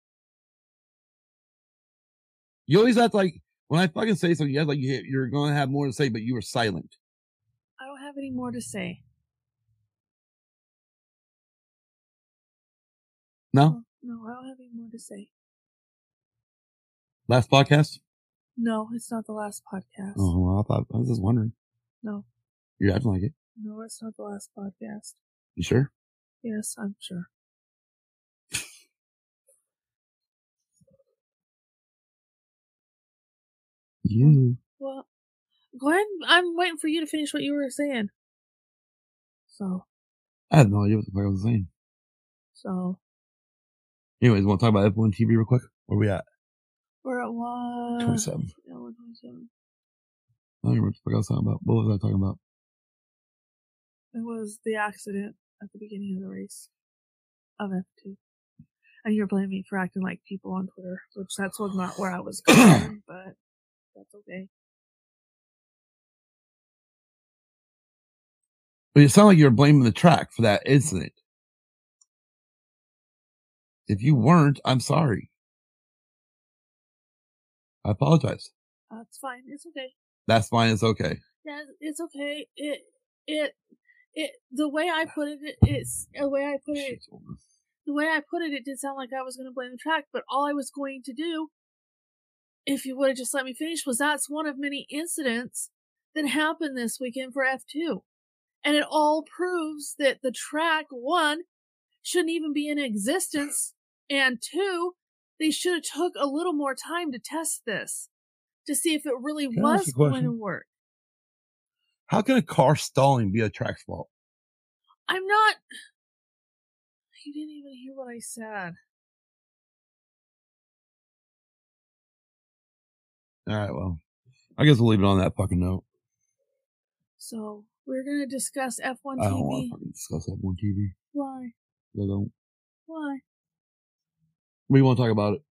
You always act like when I fucking say something, you act like you, you're going to have more to say, but you were silent. I don't have any more to say. No, No, I don't have any more to say. last podcast. No, it's not the last podcast. Oh, well, I thought I was just wondering. No, You're acting like it. no, it's not the last podcast. You sure? Yes, I'm sure. You. Well, Glenn, I'm waiting for you to finish what you were saying. So, I have no idea what the fuck I was saying. so Anyways, want to talk about F1 TV real quick? Where we at? we're at one. 27. Yeah, 127. I don't remember what the fuck I was talking about. What was I talking about? It was the accident at the beginning of the race of F2. And you're blaming me for acting like people on Twitter, which that's was not where I was [clears throat] going, but that's okay. But it sounded like you were blaming the track for that incident. If you weren't, I'm sorry. I apologize. That's fine. It's okay. That's fine. It's okay. Yeah, it's okay. It, it, it, the way I put it, it it's, the way I put it, the way I put it, it did sound like I was going to blame the track, but all I was going to do, if you would have just let me finish, was that's one of many incidents that happened this weekend for F2. And it all proves that the track, one, shouldn't even be in existence, and two, they should have took a little more time to test this to see if it really Can was going to work. How can a car stalling be a track's fault? I'm not. You didn't even hear what I said. All right. Well, I guess we'll leave it on that fucking note. So we're gonna discuss F1 TV. I don't want to fucking discuss F1 TV. Why? I don't. Why? We want to talk about it.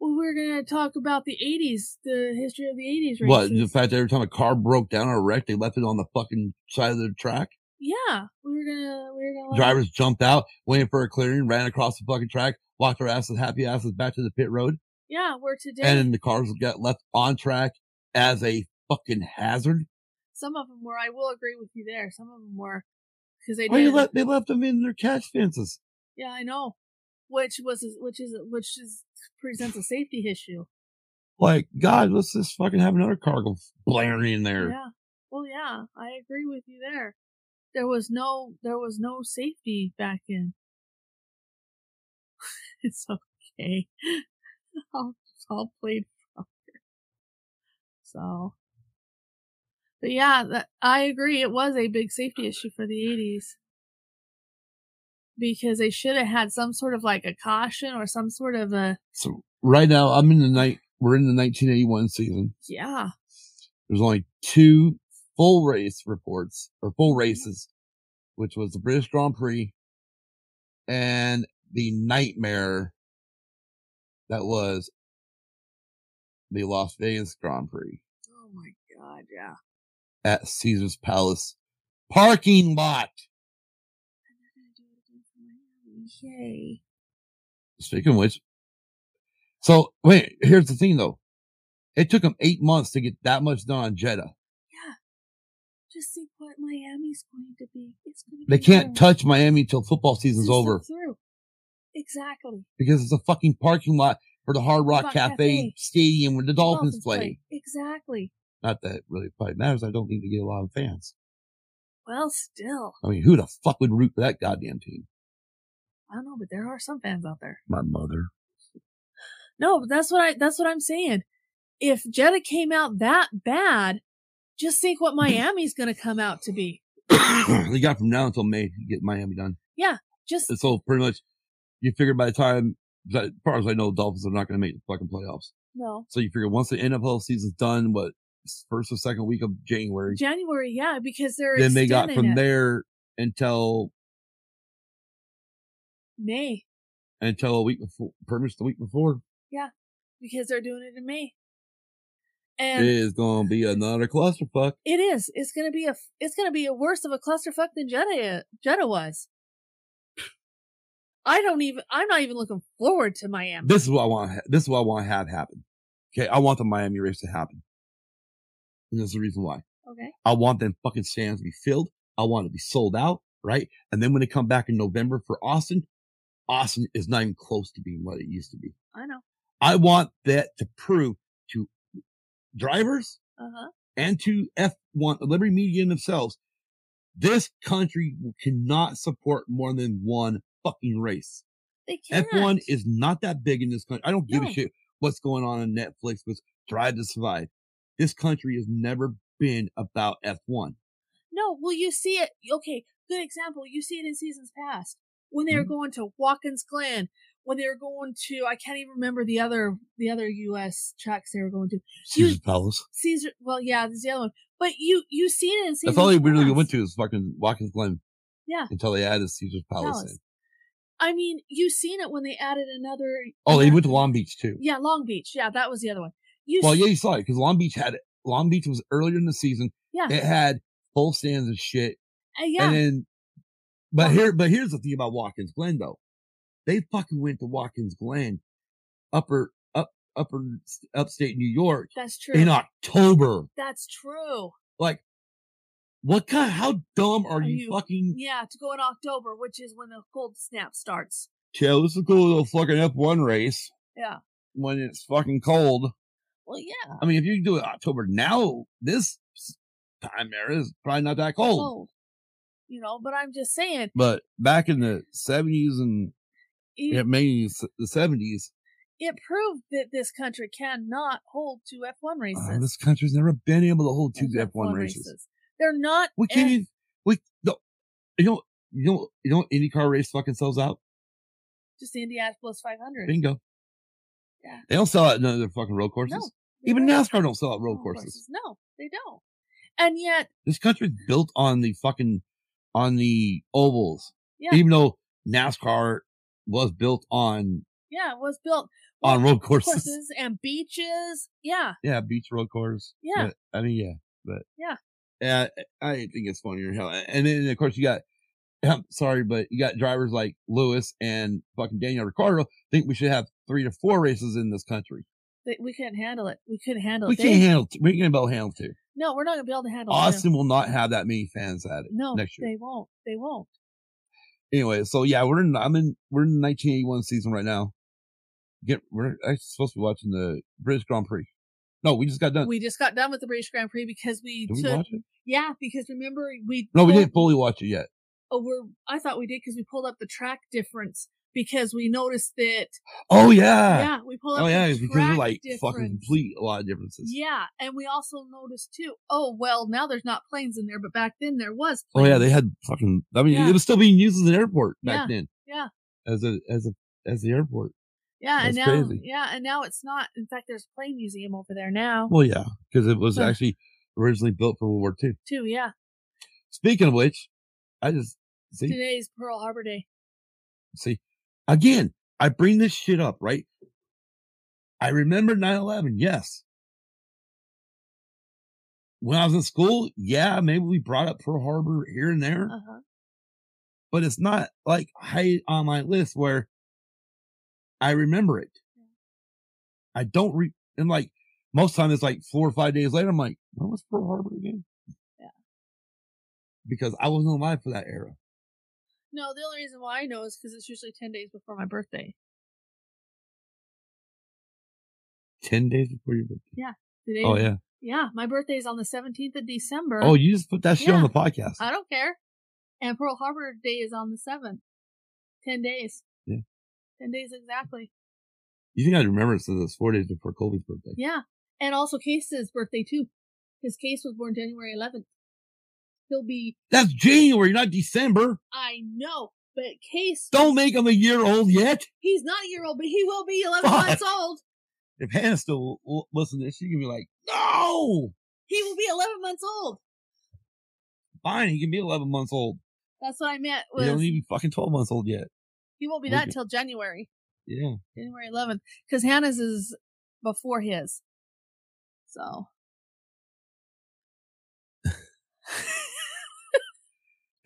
Well, we're gonna talk about the '80s, the history of the '80s races. What? The fact that every time a car broke down or wrecked, they left it on the fucking side of the track? Yeah, we were gonna, we were gonna. Drivers jumped out, waiting for a clearing, ran across the fucking track, walked their asses, happy asses back to the pit road, Yeah, we're today. and then the cars got left on track as a fucking hazard. Some of them were. I will agree with you there. Some of them were because they you did. they left them in their catch fences? yeah, I know. Which was, which is, which is presents a safety issue. Like, God, let's just fucking have another cargo blaring in there. Yeah. Well, yeah, I agree with you there. There was no, there was no safety back in. [laughs] it's okay. I'll, I'll play from. So, but yeah, that, I agree. It was a big safety issue for the 80s because they should have had some sort of like a caution or some sort of a, So right now, I'm in the night. We're in the 1981 season. yeah, There's only two full race reports or full mm-hmm. races, which was the British Grand Prix and the nightmare that was the Las Vegas Grand Prix Oh my god, yeah. at Caesar's Palace parking lot. And they're gonna do it again for Miami. Yay. Speaking of which, so wait, here's the thing though. It took them eight months to get that much done on Jeddah. Yeah. Just think what Miami's going to be. It's gonna They be can't touch Miami until football season's Just over Through. Exactly. because it's a fucking parking lot for the Hard Rock Cafe, Cafe. Stadium where the Dolphins, play. Exactly. Not that it really probably matters. I don't think they get a lot of fans. Well, still, I mean, who the fuck would root for that goddamn team? I don't know, but there are some fans out there. My mother. No, but that's what I that's what I'm saying. If Jeddah came out that bad, just think what [laughs] Miami's going to come out to be. they got from now until May to get Miami done. Yeah. Just And so pretty much you figure by the time, as far as I know, Dolphins are not going to make the fucking playoffs. no So you figure once the NFL season's done, what first or second week of January, January, yeah, because they're then they got from it. there until May until a week before, pretty much the week before. Yeah, because they're doing it in May, It and is going to be another clusterfuck. it is. It's going to be a. It's going to be a worse of a clusterfuck than Jeddah. Jeddah was. I don't even. I'm not even looking forward to Miami. This is what I want. This is what I want to have happen. Okay, I want the Miami race to happen. And there's the reason why. okay. I want them fucking stands to be filled. I want it to be sold out, right? And then when they come back in November for Austin, Austin is not even close to being what it used to be. I know. I want that to prove to drivers Uh huh. and to F1, Liberty Media themselves, this country cannot support more than one fucking race. They can't. F1 is not that big in this country. I don't give No. a shit what's going on on Netflix with Drive to Survive. This country has never been about F1. No, well, you see it. Okay, good example. You see it in seasons past when they were Mhm. going to Watkins Glen, when they were going to. I can't even remember the other the other U.S. tracks they were going to. Caesar's Palace. Caesar. Well, yeah, there's the other one, but you you see it in seasons. That's all they really went to is fucking Watkins Glen. Yeah. Until they added Caesar's Palace, Palace. in. I mean, you seen it when they added another. Oh, they went to Long Beach too. Yeah, Long Beach. Yeah, that was the other one. You. Well, s- yeah, you saw it because Long Beach had it. Long Beach was earlier in the season. Yeah. It had full stands and shit. uh, yeah. And then, but uh-huh. here, but here's the thing about Watkins Glen though. They fucking went to Watkins Glen, upper, up, upper, upstate New York that's true. in October. That's true. Like, what kind, how dumb are, Are you, you- fucking, Yeah, to go in October, which is when the cold snap starts. yeah, this is go to a fucking F1 race Yeah. when it's fucking cold. Well, yeah. I mean, if you do it October now, this time there is probably not that cold. cold. You know, but I'm just saying, But back in the seventies and it, yeah, maybe the seventies, it proved that this country cannot hold two F1 races. uh, this country's never been able to hold two Two F one races. They're not. We can't eh, even. We no. You know. You know. You know. IndyCar race fucking sells out. just Indianapolis 500. Bingo. Yeah. They don't sell out none of their fucking road courses. No, Even don't. NASCAR don't sell out road courses. No, they don't. And yet, This country's built on the fucking on the ovals. Yeah. Even though NASCAR was built on yeah, it was built on road courses. courses and beaches. Yeah, Yeah, beach road course. Yeah. But, I mean, yeah, but Yeah. yeah, I think it's funnier hell. And then of course you got, I'm sorry, but you got drivers like Lewis and fucking Daniel Ricciardo think we should have three to four races in this country. we couldn't handle it. We couldn't handle We it. can't They- handle. T- we can't handle two. No, we're not gonna be able to handle. Austin will not have that many fans at it No, next year. they won't. They won't. Anyway, so yeah, we're in. I'm in. We're in the 1981 season right now. Get. We're actually supposed to be watching the British Grand Prix. No, we just got done. We just got done with the British Grand Prix because we Did we took. watch it? Yeah, because remember we. No, we didn't fully watch it yet. Oh, we're. I thought we did because we pulled up the track difference because we noticed that. Oh yeah. yeah, we pulled up. Oh yeah, because we're like difference. fucking complete a lot of differences. Yeah, and we also noticed too. Oh well, now there's not planes in there, but back then there was. Oh yeah, they had fucking. I mean, Yeah. it was still being used as an airport back Yeah, then. yeah. As a as a as the airport. Yeah, and now, crazy. yeah, and now it's not. In fact, there's a plane museum over there now Well, yeah, because it was Huh. actually originally built for World War II. too. Yeah, Speaking of which, I just see today's Pearl Harbor Day. see. Again, I bring this shit up, right? I remember 9-11, yes. When I was in school, yeah, maybe we brought up Pearl Harbor here and there, Uh-huh. but it's not like high on my list where I remember it. I don't re, and like most time it's like four or five days later, I'm like, when was Pearl Harbor again? Yeah. Because I wasn't alive for that era. No, the only reason why I know is because it's usually 10 days before my birthday. 10 days before your birthday. Today, Oh, yeah. Yeah, my birthday is on the 17th of December. Oh, you just put that shit on the podcast. I don't care. And Pearl Harbor Day is on the 7th. 10 days. Yeah. 10 days exactly. You think I'd remember it since it's four days before Colby's birthday? Yeah. And also Case's birthday too. His Case was born January 11th. He'll be, That's January, not December. I know, but Case, Don't make him a year old yet. he's not a year old, but he will be 11 Fuck. months old. If Hannah still l- listen to this, she can be like, no, He will be 11 months old. fine, he can be 11 months old. That's what I meant He was don't even be fucking 12 months old yet. he won't be that till January. Yeah. January 11th. Because Hannah's is before his. So. [laughs]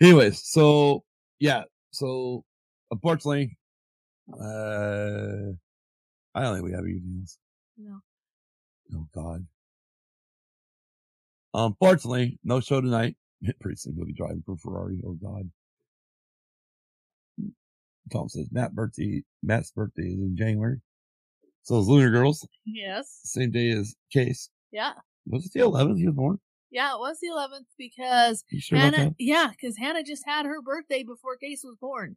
Anyways, so yeah, so unfortunately, uh, I don't think we have anything else. No. Oh God. Unfortunately, no show tonight. [laughs] Pretty soon he'll be driving for Ferrari. Oh God. Tom says Matt birthday, Matt's birthday is in January. So is Lunar Girls, Yes. same day as Case. Yeah. Was it the 11th he was born? Yeah, it was the 11th because sure Hannah, yeah, because Hannah just had her birthday before Case was born.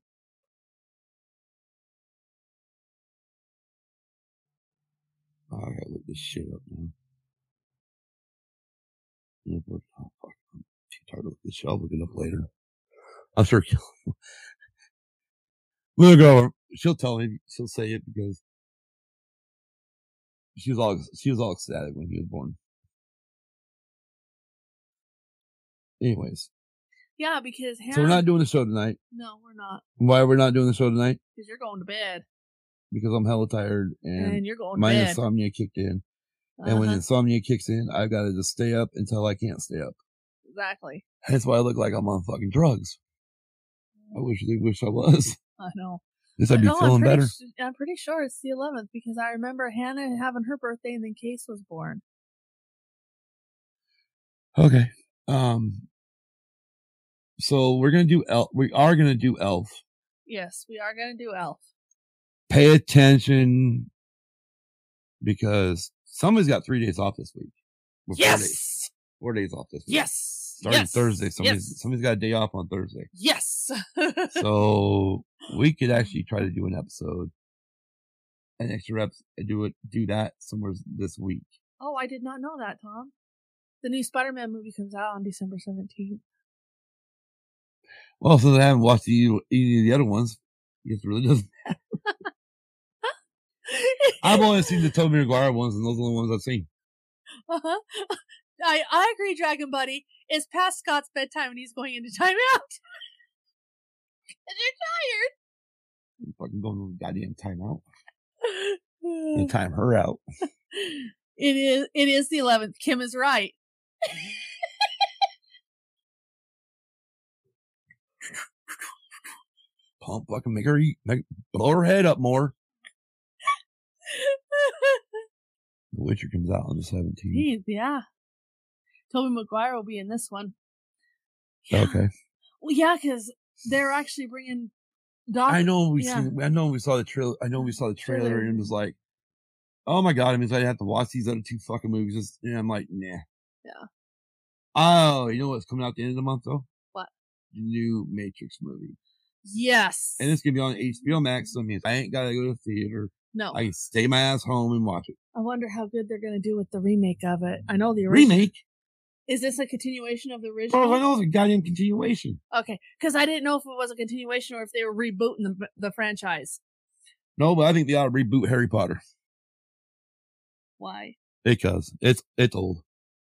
Oh, I gotta look this shit up now. Oh, fuck. I'm too tired to look this shit. I'll look it up later. I'm sure. [laughs] Little girl, uh, she'll tell me. She'll say it because she was all she was all ecstatic when he was born. Anyways, Yeah, because Hannah. so we're not doing the show tonight. No, we're not. Why we're not doing the show tonight? Because you're going to bed. Because I'm hella tired And, and, you're going to my bed. insomnia kicked in. And when Uh-huh, insomnia kicks in, I've got to just stay up until I can't stay up. exactly. That's why I look like I'm on fucking drugs. I wish they wish I was. [laughs] I know. Least I'd be no, I'm feeling better. su- I'm pretty sure it's the 11th because I remember Hannah having her birthday and then Case was born. Okay. Um. So we're gonna do Elf. We are gonna do Elf. Yes, we are to do Elf. Pay attention because somebody's got three days off this week. Well, four days, Yes! four days off this week. Yes! Starting yes! Thursday. Somebody's Yes! somebody's got a day off on Thursday. Yes! [laughs] So we could actually try to do an episode, an extra rep, do it, do that somewhere this week. oh, I did not know that, Tom. The new Spider Man movie comes out on December 17th. Well, since I haven't watched any, any of the other ones, I guess it really doesn't. [laughs] matter. I've only seen the Tobey Maguire ones, and those are the only ones I've seen. Uh-huh. [laughs] I, I agree, Dragon Buddy. It's past Scott's bedtime and he's going into timeout. [laughs] Because I'm fucking going to the goddamn timeout and time her out. it is it is the 11th. Kim is right. Pump, fucking make her eat, make, blow her head up more. The Witcher comes out on the 17th. He- yeah. Tobey Maguire will be in this one. Yeah. Okay. Well, yeah, because they're actually bringing Doc. I know we yeah. seen, I know we saw the trailer. I know we saw the trailer and it was like, oh my god! I mean, I have to watch these other two fucking movies. Just, and I'm like, nah. Yeah. Oh, you know what's coming out at the end of the month though? What? The new Matrix movie, Yes. and it's gonna be on HBO Max. So mm-hmm. it means I ain't gotta go to the theater. no. I can stay my ass home and watch it. I wonder how good they're going to do with the remake of it. I know the original. Remake? Is this a continuation of the original? Bro, I know it's a goddamn continuation. Okay, because I didn't know if it was a continuation or if they were rebooting the the franchise. No, but I think they ought to reboot Harry Potter Why? because it's it's old.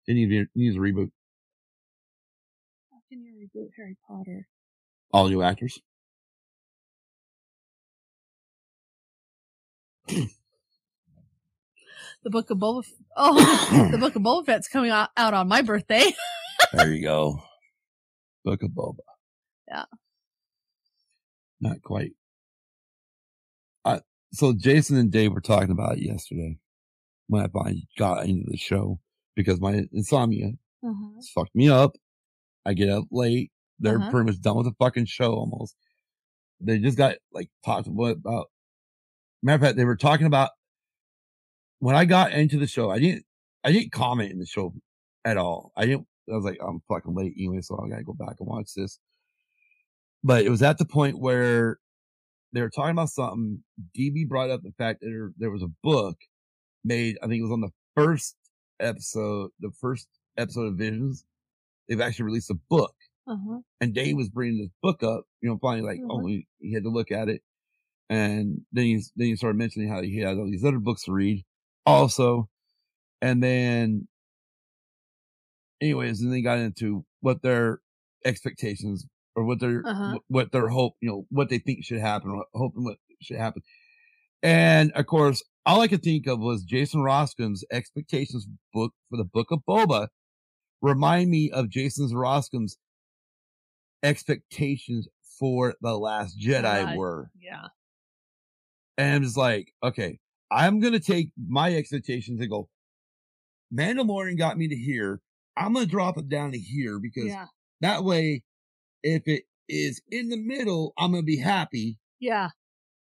It needs it needs a reboot. How can you reboot Harry Potter? All new actors. The book of Boba. F- oh, the book of Boba Fett's coming out, out on my birthday. [laughs] There you go. Book of Boba. Yeah. Not quite. Uh, so Jason and Dave were talking about it yesterday when I finally got into the show because my insomnia Uh-huh. it's fucked me up. I get up late. They're Uh-huh. pretty much done with the fucking show almost. They just got like talked about, about matter of fact, they were talking about when I got into the show, I didn't I didn't comment in the show at all. I didn't I was like, I'm fucking late anyway, so I gotta go back and watch this. But it was at the point where they were talking about something. DB brought up the fact that there, there was a book made, I think it was on the first episode, the first episode of Visions. They've actually released a book Uh-huh. and Dave was bringing this book up, you know, finally like, oh, Mhm. he, he had to look at it. And then he, then he started mentioning how he had all these other books to read also. And then anyways, and they got into what their expectations or what their, Uh-huh. what their hope, you know, what they think should happen or hoping what should happen. And of course, all I could think of was Jason Roskin's expectations book for the book of Boba remind me of Jason Roskin's expectations for the last Jedi Jedi. were. Yeah. And I'm just like, okay, I'm going to take my expectations and go, Mandalorian got me to here. I'm going to drop it down to here because Yeah. that way, if it is in the middle, I'm going to be happy. Yeah.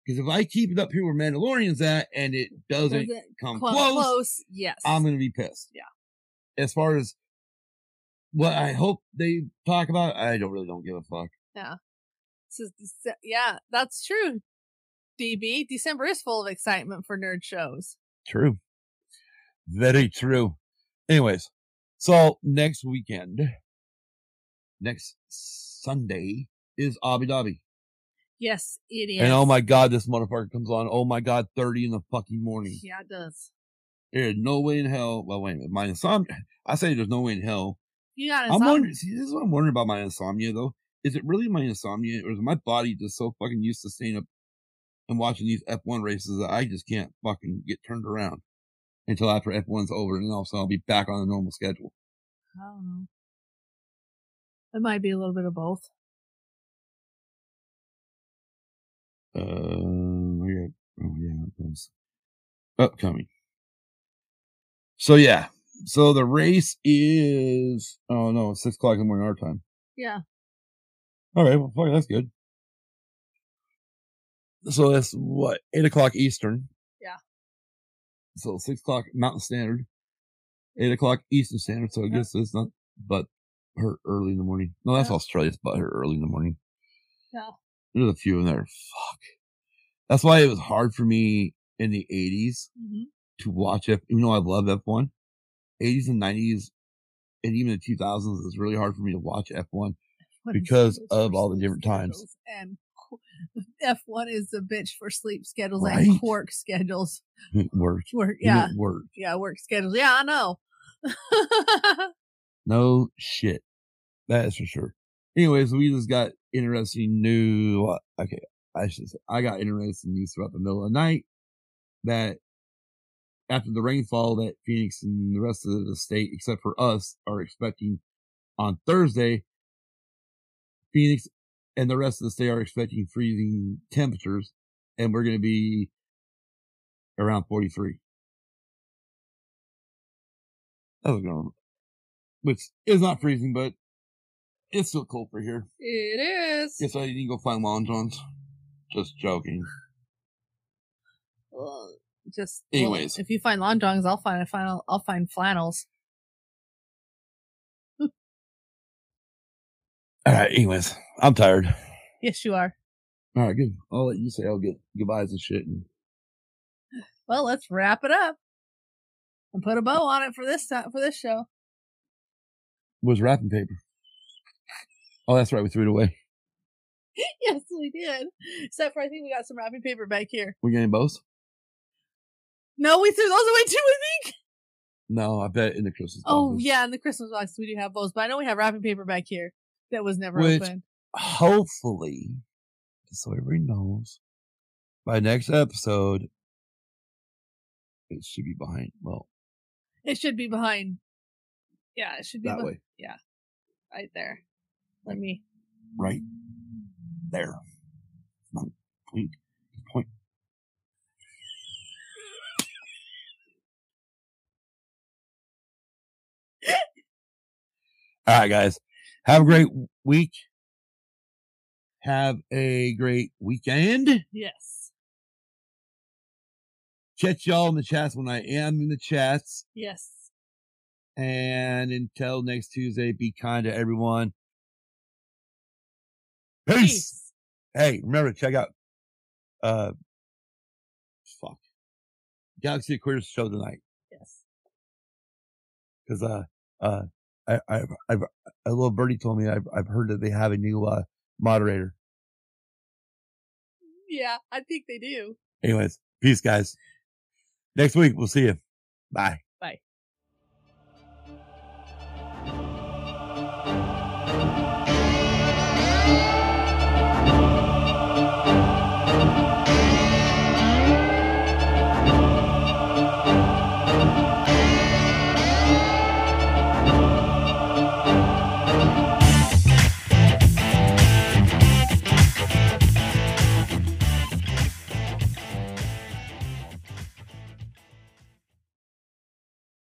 Because if I keep it up here where Mandalorian's at and it doesn't Doesn't come Clo- close, close. Yes. I'm going to be pissed. Yeah. As far as what I hope they talk about, I don't really don't give a fuck. This is Dece- uh, yeah, that's true. DB, December is full of excitement for nerd shows. True. Very true. Anyways, so next weekend, next Sunday is Abu Dhabi. Yes, it is. And oh my God, this motherfucker comes on. Oh my God, 30 in the fucking morning. Yeah, it does. There's no way in hell. Well, wait a minute. My insomnia. I say there's no way in hell. You got I'm insomnia. wondering. See, this is what I'm wondering about my insomnia, though. Is it really my insomnia, or is my body just so fucking used to staying up and watching these F1 races that I just can't fucking get turned around until after F1's over, and then all of a sudden I'll be back on the normal schedule. I don't know. It might be a little bit of both. Uh, yeah, oh yeah, those upcoming. So yeah, so the race is oh no, six o'clock in the morning our time. Yeah. All right, well, fuck, that's good. So that's what eight o'clock Eastern. Yeah. So six o'clock Mountain Standard, eight o'clock Eastern Standard. So I Yeah. guess it's not, but her early in the morning. No, that's Yeah. Australia's, but her early in the morning. Yeah. There's a few in there. Fuck. That's why it was hard for me in the '80s hmm to watch F. Even though I love F1, '80s and '90s, and even the 2000s, it was really hard for me to watch F1 because of all the different times. And [laughs] F1 is a bitch for sleep schedules Right? and work schedules. It [laughs] worked. Work, yeah, worked. yeah, work schedules. Yeah, I know. [laughs] No shit. That is for sure. Anyways, we just got interesting new. uh, Okay, I should say I got interesting news throughout the middle of the night that after the rainfall that Phoenix and the rest of the state, except for us, are expecting on Thursday, Phoenix and the rest of the state are expecting freezing temperatures, and we're going to be around 43. That's going which is not freezing, but it's still cold for here. it is. Guess I need to go find long johns. Just joking. Well, just well, Anyways. if you find long johns, I'll find a final. I'll, I'll find flannels. [laughs] All right. Anyways, I'm tired. Yes, you are. All right, good. I'll let you say I'll get goodbyes and shit. And [sighs] Well, let's wrap it up and put a bow on it for this time for this show. was wrapping paper. Oh, that's right. We threw it away. [laughs] yes, we did. Except for I think we got some wrapping paper back here. We getting both? No, we threw those away too. I think. No, I bet in the Christmas. Oh boxes. yeah, in the Christmas box we do have those, but I know we have wrapping paper back here that was never Which- opened. Hopefully, so everybody knows, by next episode, It should be behind. Well, It should be behind. Yeah, it should be that beh- way, Yeah, right there. Let me. right there. Point, point. [laughs] All right, guys. Have a great week. Have a great weekend. Yes. Catch y'all in the chats when I am in the chats. Yes. And until next Tuesday, be kind to everyone. Peace. Peace. Hey, remember to check out uh fuck. Galaxy Aquarius show tonight. Yes. Because uh uh I I've I've a little birdie told me I've I've heard that they have a new uh moderator. Yeah, I think they do. Anyways, peace guys. Next week we'll see you. Bye. Bye.